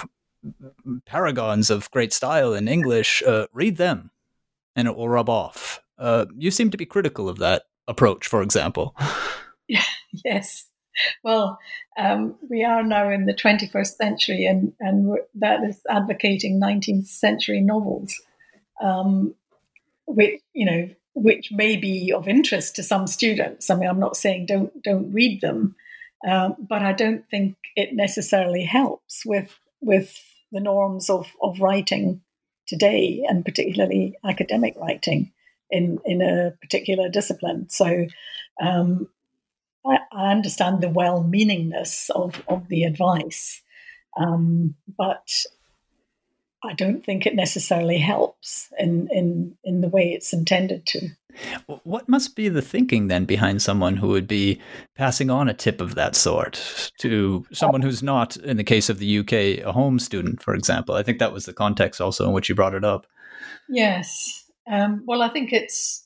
paragons of great style in English, uh, read them and it will rub off. Uh, you seem to be critical of that approach, for example. Yeah, yes. Well, um, we are now in the 21st century, and, and that is advocating 19th century novels, um, which you know, which may be of interest to some students. I mean, I'm not saying don't don't read them, um, but I don't think it necessarily helps with with the norms of of writing today, and particularly academic writing in in a particular discipline. So um, I, I, understand the well meaningness of of the advice, um, but I don't think it necessarily helps in in in the way it's intended to. What must be the thinking then behind someone who would be passing on a tip of that sort to someone who's not, in the case of the UK, a home student, for example? I think that was the context also in which you brought it up. Yes, um, well, I think it's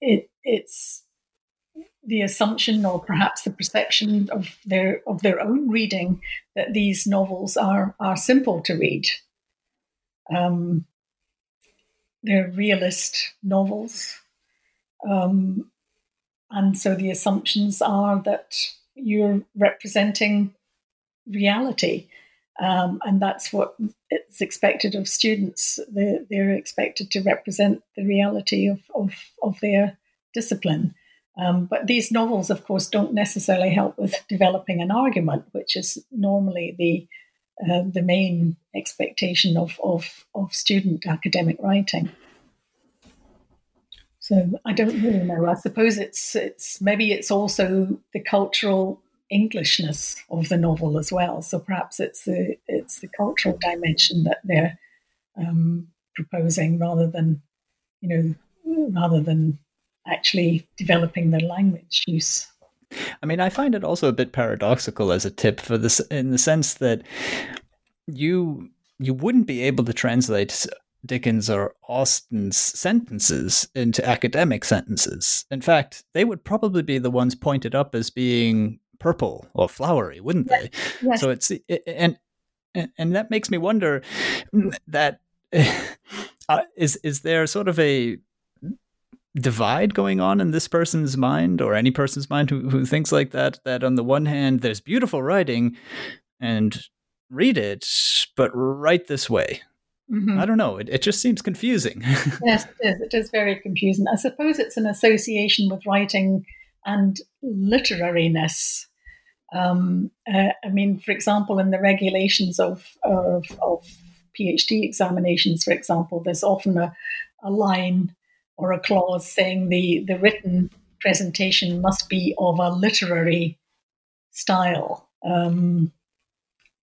it it's the assumption or perhaps the perception of their of their own reading that these novels are are simple to read. Um, they're realist novels, um, and so the assumptions are that you're representing reality um, and that's what it's expected of students. They're, they're, expected to represent the reality of, of, of their discipline. Um, but these novels, of course, don't necessarily help with developing an argument, which is normally the uh, the main expectation of, of, of student academic writing. So I don't really know. I suppose it's it's maybe it's also the cultural Englishness of the novel as well. So perhaps it's the it's the cultural dimension that they're um, proposing rather than you know rather than actually developing their language use. I mean, I find it also a bit paradoxical as a tip for this in the sense that you you wouldn't be able to translate Dickens or Austen's sentences into academic sentences. In fact, they would probably be the ones pointed up as being purple or flowery, wouldn't yes. they? Yes. So it's and and that makes me wonder that uh, is is there sort of a divide going on in this person's mind or any person's mind who, who thinks like that that on the one hand there's beautiful writing and read it but write this way. Mm-hmm. i don't know. It, it just seems confusing. Yes it is. It is very confusing. I suppose it's an association with writing and literariness. Um, uh, I mean, for example, in the regulations of, of, of PhD examinations, for example, there's often a, a line or a clause saying the, the written presentation must be of a literary style. Um,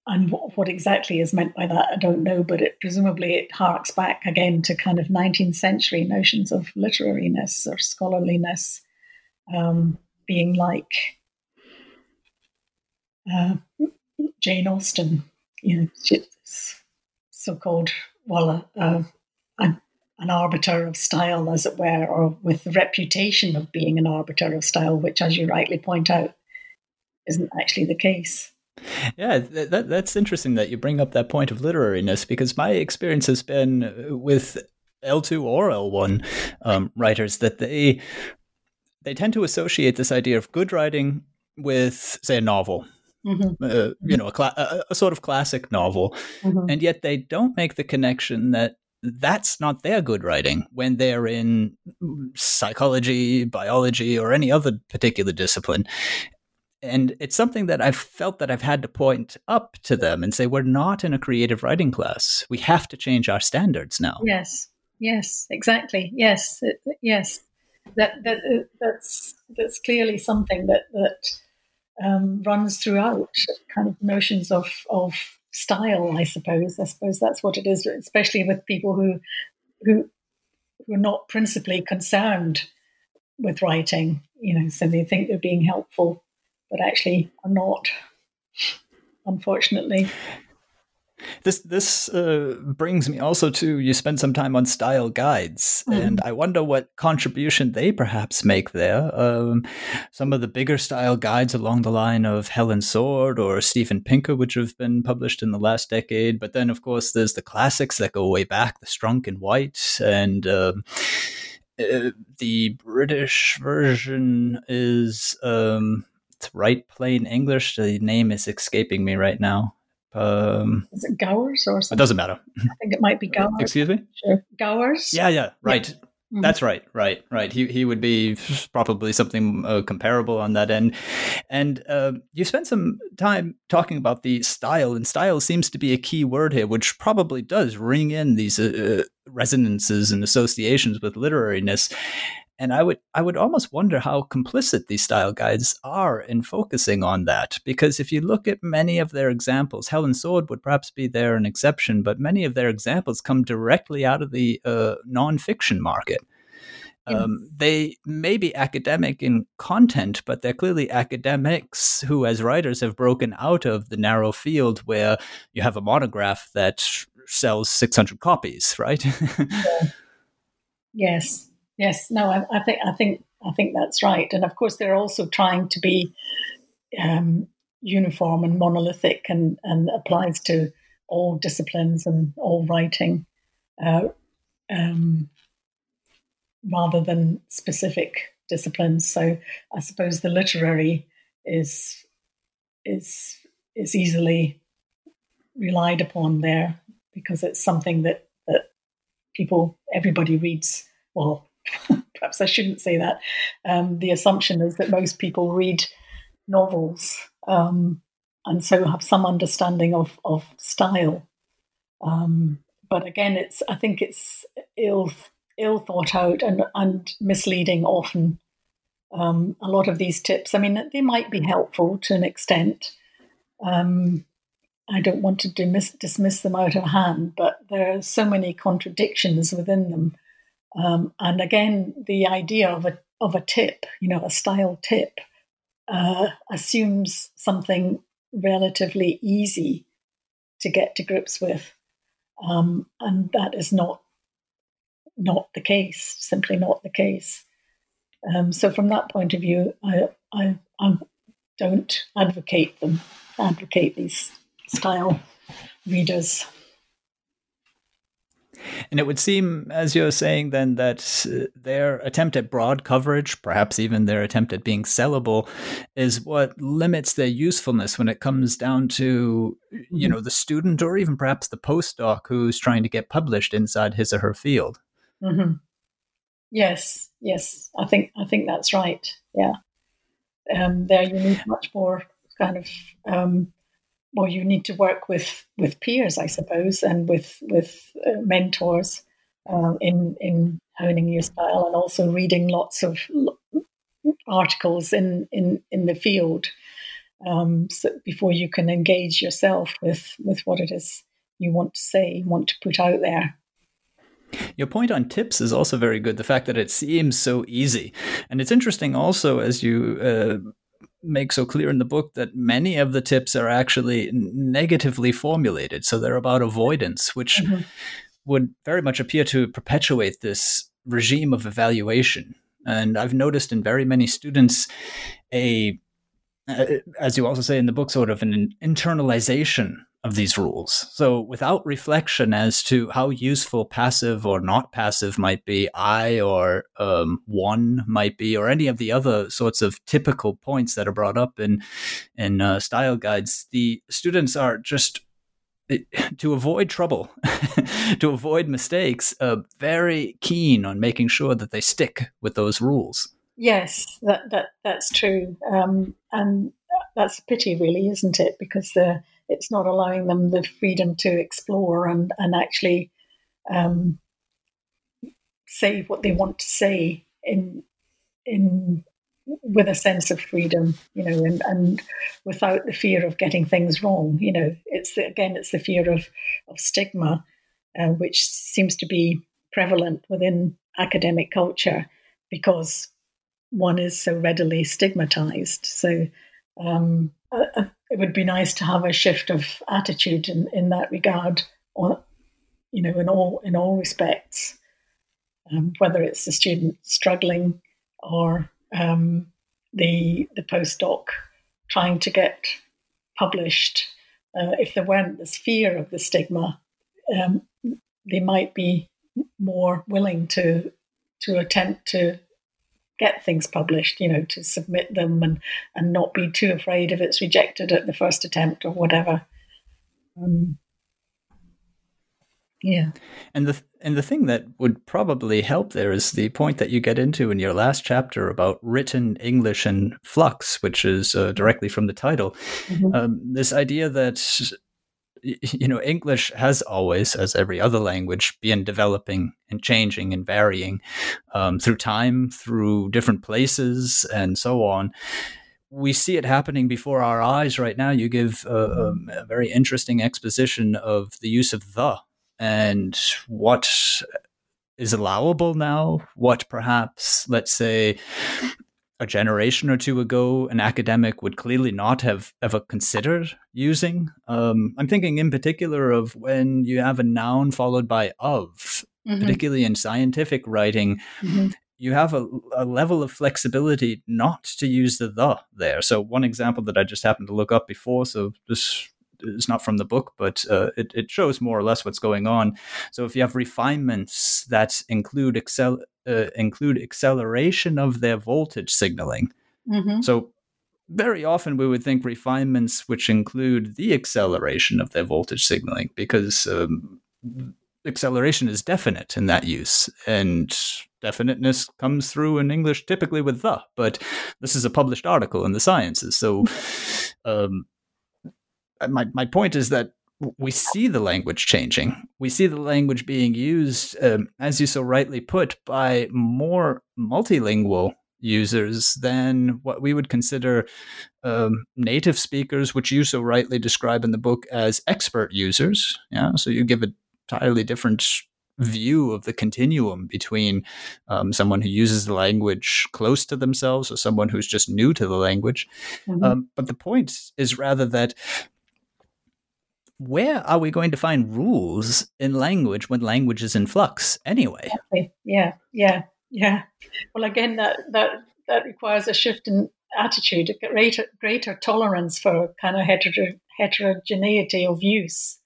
and what, what, exactly is meant by that, I don't know, but it presumably it harks back again to kind of 19th century notions of literariness or scholarliness um, being like uh, Jane Austen, you know, so-called well, uh, an, an arbiter of style, as it were, or with the reputation of being an arbiter of style, which, as you rightly point out, isn't actually the case. Yeah, that, that's interesting that you bring up that point of literariness because my experience has been with L2 or L1 um, writers that they they tend to associate this idea of good writing with, say, a novel. Mm-hmm. Uh, you know, a, cla- a, a, sort of classic novel, mm-hmm. and yet they don't make the connection that that's not their good writing when they're in psychology, biology, or any other particular discipline. And it's something that I've felt that I've had to point up to them and say, we're not in a creative writing class. We have to change our standards now. Yes, yes, exactly. Yes, yes that that uh, that's that's clearly something that that um, runs throughout kind of notions of of style. I suppose. I suppose that's what it is, especially with people who who who are not principally concerned with writing. You know, so they think they're being helpful, but actually are not. Unfortunately. This this uh, brings me also to you spend some time on style guides, mm. and I wonder what contribution they perhaps make there. Um, some of the bigger style guides along the line of Helen Sword or Steven Pinker, which have been published in the last decade, but then of course there's the classics that go way back, the Strunk and White, and um, uh, the British version is. Um, Write Plain English. The name is escaping me right now. Um, Is it Gowers or something? It doesn't matter. I think it might be Gowers. Excuse me? Sure. Gowers? Yeah, yeah, right. Yeah. Mm-hmm. That's right, right, right. He he would be probably something uh, comparable on that end. And uh, you spent some time talking about the style, and style seems to be a key word here, which probably does ring in these uh, resonances and associations with literariness. And I would I would almost wonder how complicit these style guides are in focusing on that. Because if you look at many of their examples, Helen Sword would perhaps be there an exception, but many of their examples come directly out of the uh, nonfiction market. Um, they may be academic in content, but they're clearly academics who, as writers, have broken out of the narrow field where you have a monograph that sells 600 copies, right? Yes, Yes, no, I, I, think I think I think that's right, and of course they're also trying to be um, uniform and monolithic, and and applies to all disciplines and all writing, uh, um, rather than specific disciplines. So I suppose the literary is is is easily relied upon there because it's something that that people everybody reads well perhaps I shouldn't say that. Um, the assumption is that most people read novels um, and so have some understanding of, of style. Um, but again, it's I think it's ill ill thought out and, and misleading often. Um, a lot of these tips, I mean, they might be helpful to an extent. Um, I don't want to dismiss, dismiss them out of hand, but there are so many contradictions within them um, and again, the idea of a of a tip, you know, a style tip, uh, assumes something relatively easy to get to grips with, um, and that is not not the case. Simply not the case. Um, so, from that point of view, I, I, I don't advocate them. Advocate these style readers. And it would seem, as you're saying, then that uh, their attempt at broad coverage, perhaps even their attempt at being sellable, is what limits their usefulness when it comes down to, you mm-hmm. know, the student or even perhaps the postdoc who's trying to get published inside his or her field. Mm-hmm. Yes, yes, I think I think that's right. Yeah. Um, there, you need much more kind of um, well, you need to work with with peers, I suppose, and with with uh, mentors uh, in in honing your style, and also reading lots of articles in in in the field um, so before you can engage yourself with with what it is you want to say, want to put out there. Your point on tips is also very good. The fact that it seems so easy, and it's interesting also as you uh, make so clear in the book that many of the tips are actually negatively formulated. So they're about avoidance, which mm-hmm. would very much appear to perpetuate this regime of evaluation. And I've noticed in very many students a, as you also say in the book, sort of an internalization of these rules. So, without reflection as to how useful passive or not passive might be, I or um, one might be, or any of the other sorts of typical points that are brought up in in uh, style guides, the students are just eh, to avoid trouble, to avoid mistakes, uh, very keen on making sure that they stick with those rules. Yes, that that that's true, um, and that's a pity, really, isn't it? Because the it's not allowing them the freedom to explore and and actually um, say what they want to say in in with a sense of freedom, you know, and, and without the fear of getting things wrong. You know, it's the, again, it's the fear of of stigma, uh, which seems to be prevalent within academic culture because one is so readily stigmatized. So um, it would be nice to have a shift of attitude in, in that regard, or you know, in all in all respects, um, whether it's the student struggling or um, the the postdoc trying to get published. Uh, if there weren't this fear of the stigma, um, they might be more willing to to attempt to get things published, you know, to submit them and, and not be too afraid if it's rejected at the first attempt or whatever. Um, yeah. And the and the thing that would probably help there is the point that you get into in your last chapter about written English and flux, which is uh, directly from the title. Mm-hmm. Um, this idea that you know, English has always, as every other language, been developing and changing and varying um, through time, through different places, and so on. We see it happening before our eyes right now. You give a, a, a very interesting exposition of the use of the and what is allowable now, what perhaps, let's say, a generation or two ago, an academic would clearly not have ever considered using. Um, I'm thinking in particular of when you have a noun followed by of, mm-hmm. particularly in scientific writing. Mm-hmm. You have a, a, level of flexibility not to use the the there. So, one example that I just happened to look up before, so this is not from the book, but uh, it, it shows more or less what's going on. So, if you have refinements that include excel, uh, include acceleration of their voltage signaling. Mm-hmm. So very often we would think refinements which include the acceleration of their voltage signaling because um, acceleration is definite in that use and definiteness comes through in english typically with the but this is a published article in the sciences so um, my, my point is that we see the language changing. We see the language being used, um, as you so rightly put, by more multilingual users than what we would consider um, native speakers, which you so rightly describe in the book as expert users. Yeah, so you give a entirely different view of the continuum between um, someone who uses the language close to themselves or someone who's just new to the language. Mm-hmm. Um, but the point is rather that where are we going to find rules in language when language is in flux anyway? Yeah, yeah, yeah. Well, again, that that that requires a shift in attitude, a greater greater tolerance for kind of heter- heterogeneity of use,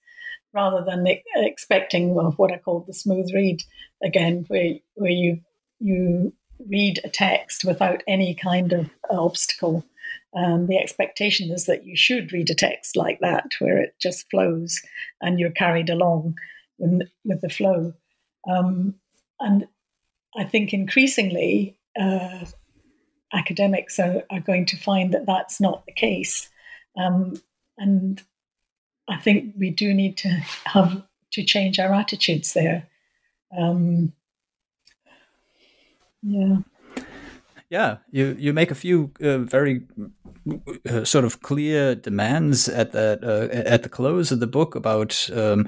rather than expecting well, what I call the smooth read again, where where you you read a text without any kind of obstacle um, the expectation is that you should read a text like that, where it just flows and you're carried along with, with the flow. Um, and I think increasingly, uh, academics are, are going to find that that's not the case. Um, and I think we do need to have to change our attitudes there. Um, yeah. Yeah, you, you make a few uh, very uh, sort of clear demands at that uh, at the close of the book about um,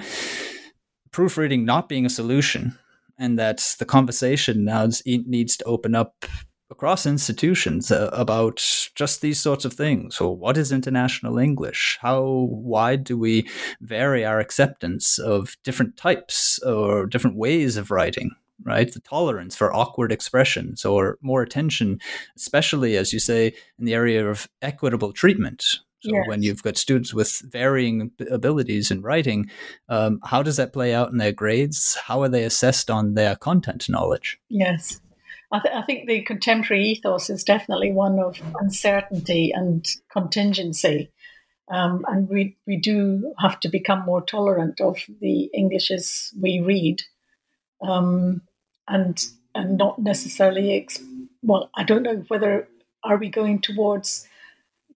proofreading not being a solution, and that the conversation now needs to open up across institutions uh, about just these sorts of things. So, what is international English? How wide do we vary our acceptance of different types or different ways of writing? Right, the tolerance for awkward expressions or more attention, especially as you say in the area of equitable treatment. So yes. when you've got students with varying abilities in writing, um, how does that play out in their grades? How are they assessed on their content knowledge? Yes, I, th- I, think the contemporary ethos is definitely one of uncertainty and contingency. Um, and we, we do have to become more tolerant of the Englishes we read um, and, and not necessarily, well, I don't know whether are we going towards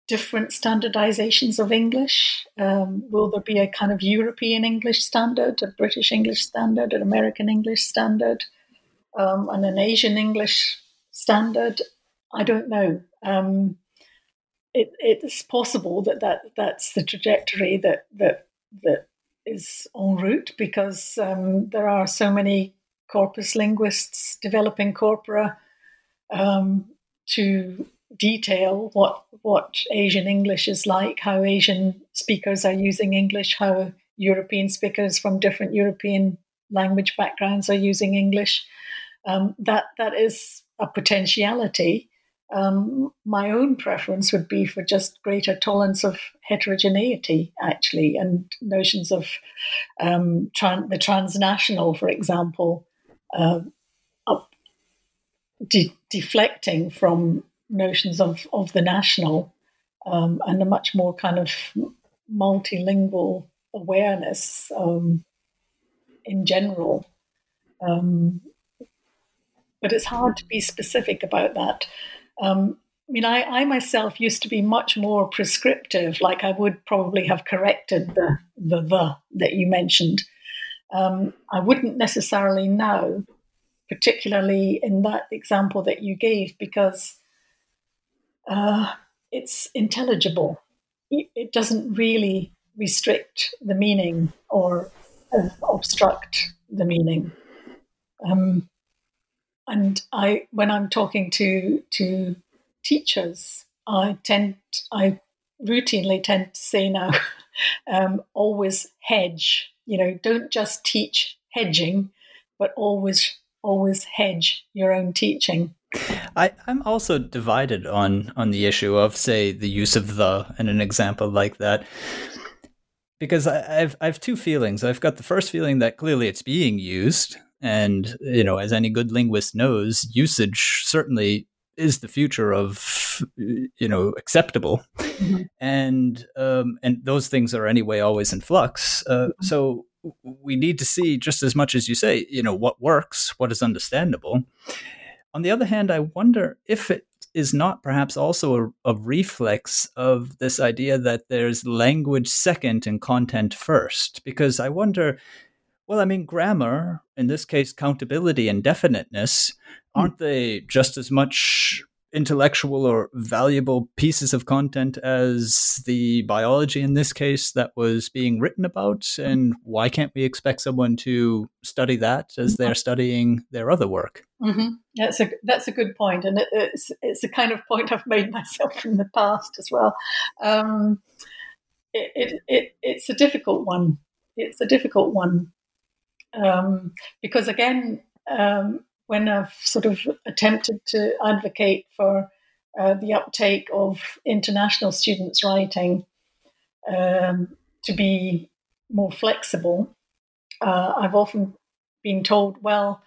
different standardizations of English? Um, will there be a kind of European English standard, a British English standard, an American English standard? um, and an Asian English standard. I don't know. Um, it, it's possible that, that that's the trajectory that that that is en route because um, there are so many corpus linguists developing corpora um, to detail what what Asian English is like, how Asian speakers are using English, how European speakers from different European language backgrounds are using English um, that that is a potentiality. Um, my own preference would be for just greater tolerance of heterogeneity, actually, and notions of um, tran- the transnational, for example, uh, de- deflecting from notions of, of the national um, and a much more kind of multilingual awareness um, in general. Um, but it's hard to be specific about that. Um, I mean, I, I, myself used to be much more prescriptive, like I would probably have corrected the the, the that you mentioned. Um, I wouldn't necessarily know, particularly in that example that you gave, because uh, it's intelligible. It doesn't really restrict the meaning or uh, obstruct the meaning. Um, and I, when I'm talking to to teachers, I tend, I routinely tend to say now, um, always hedge. You know, don't just teach hedging, but always, always hedge your own teaching. I, I'm also divided on on the issue of, say, the use of the in an example like that because I, have I have two feelings. I've got the first feeling that clearly it's being used, and, you know, as any good linguist knows, usage certainly is the future of, you know, acceptable. Mm-hmm. And, um, and those things are anyway always in flux. Uh, mm-hmm. So we need to see just as much as you say, you know, what works, what is understandable. On the other hand, I wonder if it is not perhaps also a, a, reflex of this idea that there's language second and content first. Because I wonder well, I mean, grammar, in this case, countability and definiteness, hmm. aren't they just as much intellectual or valuable pieces of content as the biology in this case that was being written about? And why can't we expect someone to study that as they're studying their other work? Mm-hmm. That's a that's a good point, and it, it's it's a kind of point I've made myself in the past as well. Um, it, it, it it's a difficult one. It's a difficult one um, because again, um, when I've sort of attempted to advocate for uh, the uptake of international students writing um, to be more flexible, uh, I've often been told, well,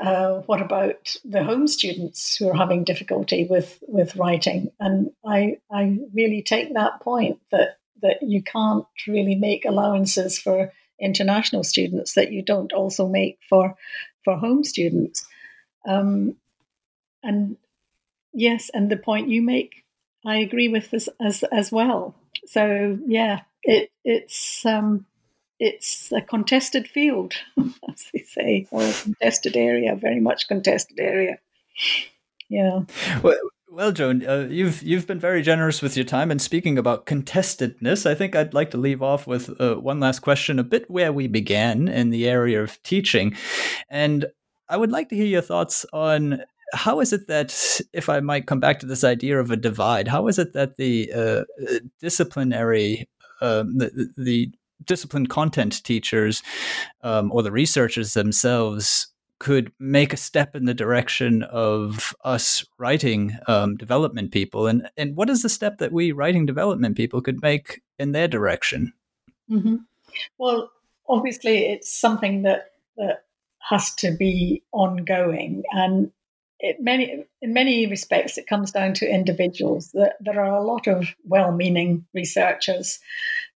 uh, what about the home students who are having difficulty with, with writing? And I, I really take that point that, that you can't really make allowances for international students that you don't also make for for home students. Um, and yes, and the point you make, I agree with this as as well. So yeah, it it's um, it's a contested field, as they say, or a contested area, very much contested area. Yeah. Well, well, Joan, uh, you've you've been very generous with your time. And speaking about contestedness, I think I'd like to leave off with uh, one last question, a bit where we began in the area of teaching, and I would like to hear your thoughts on how is it that, if I might come back to this idea of a divide, how is it that the uh, disciplinary, um, the, the disciplined content teachers um, or the researchers themselves could make a step in the direction of us writing um, development people and and what is the step that we writing development people could make in their direction mm-hmm. well obviously it's something that that has to be ongoing and it many in many respects it comes down to individuals that there are a lot of well-meaning researchers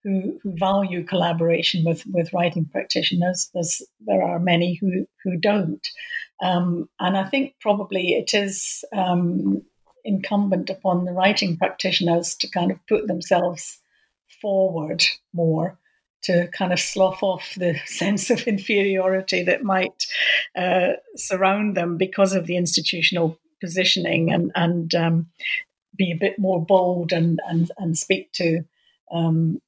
who, who value collaboration with, with writing practitioners. There's, there are many who, who don't. Um, and I think probably it is um, incumbent upon the writing practitioners to kind of put themselves forward more to kind of slough off the sense of inferiority that might uh, surround them because of the institutional positioning and, and um, be a bit more bold and, and, and speak to um,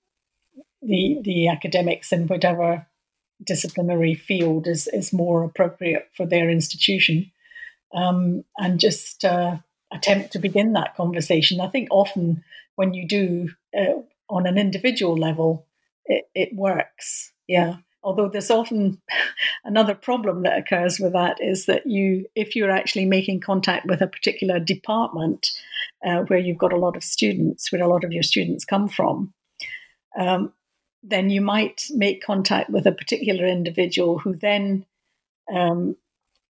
the the academics in whatever disciplinary field is is more appropriate for their institution, um, and just uh, attempt to begin that conversation. I think often when you do uh, on an individual level, it, it works. Yeah. Although there's often another problem that occurs with that is that you, if you're actually making contact with a particular department uh, where you've got a lot of students, where a lot of your students come from, um, then you might make contact with a particular individual who then um,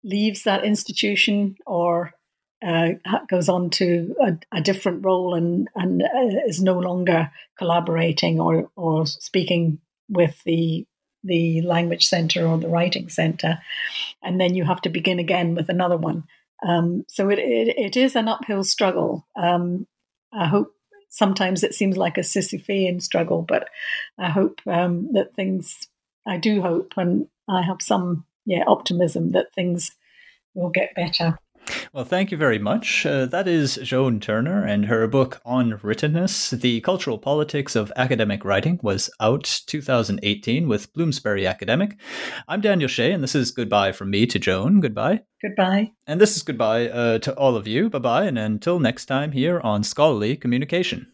leaves that institution or uh, goes on to a, a, different role and, and uh, is no longer collaborating or, or speaking with the the language center or the writing center, and then you have to begin again with another one. Um, so it, it, it is an uphill struggle. Um, I hope sometimes it seems like a Sisyphean struggle, but I hope um, that things, I do hope, and I have some yeah optimism that things will get better. Well, thank you very much. Uh, that is Joan Turner, and her book on writtenness, The Cultural Politics of Academic Writing, was out 2018 with Bloomsbury Academic. I'm Daniel Shea, and this is goodbye from me to Joan. Goodbye. Goodbye. And this is goodbye uh, to all of you. Bye bye, and until next time here on Scholarly Communication.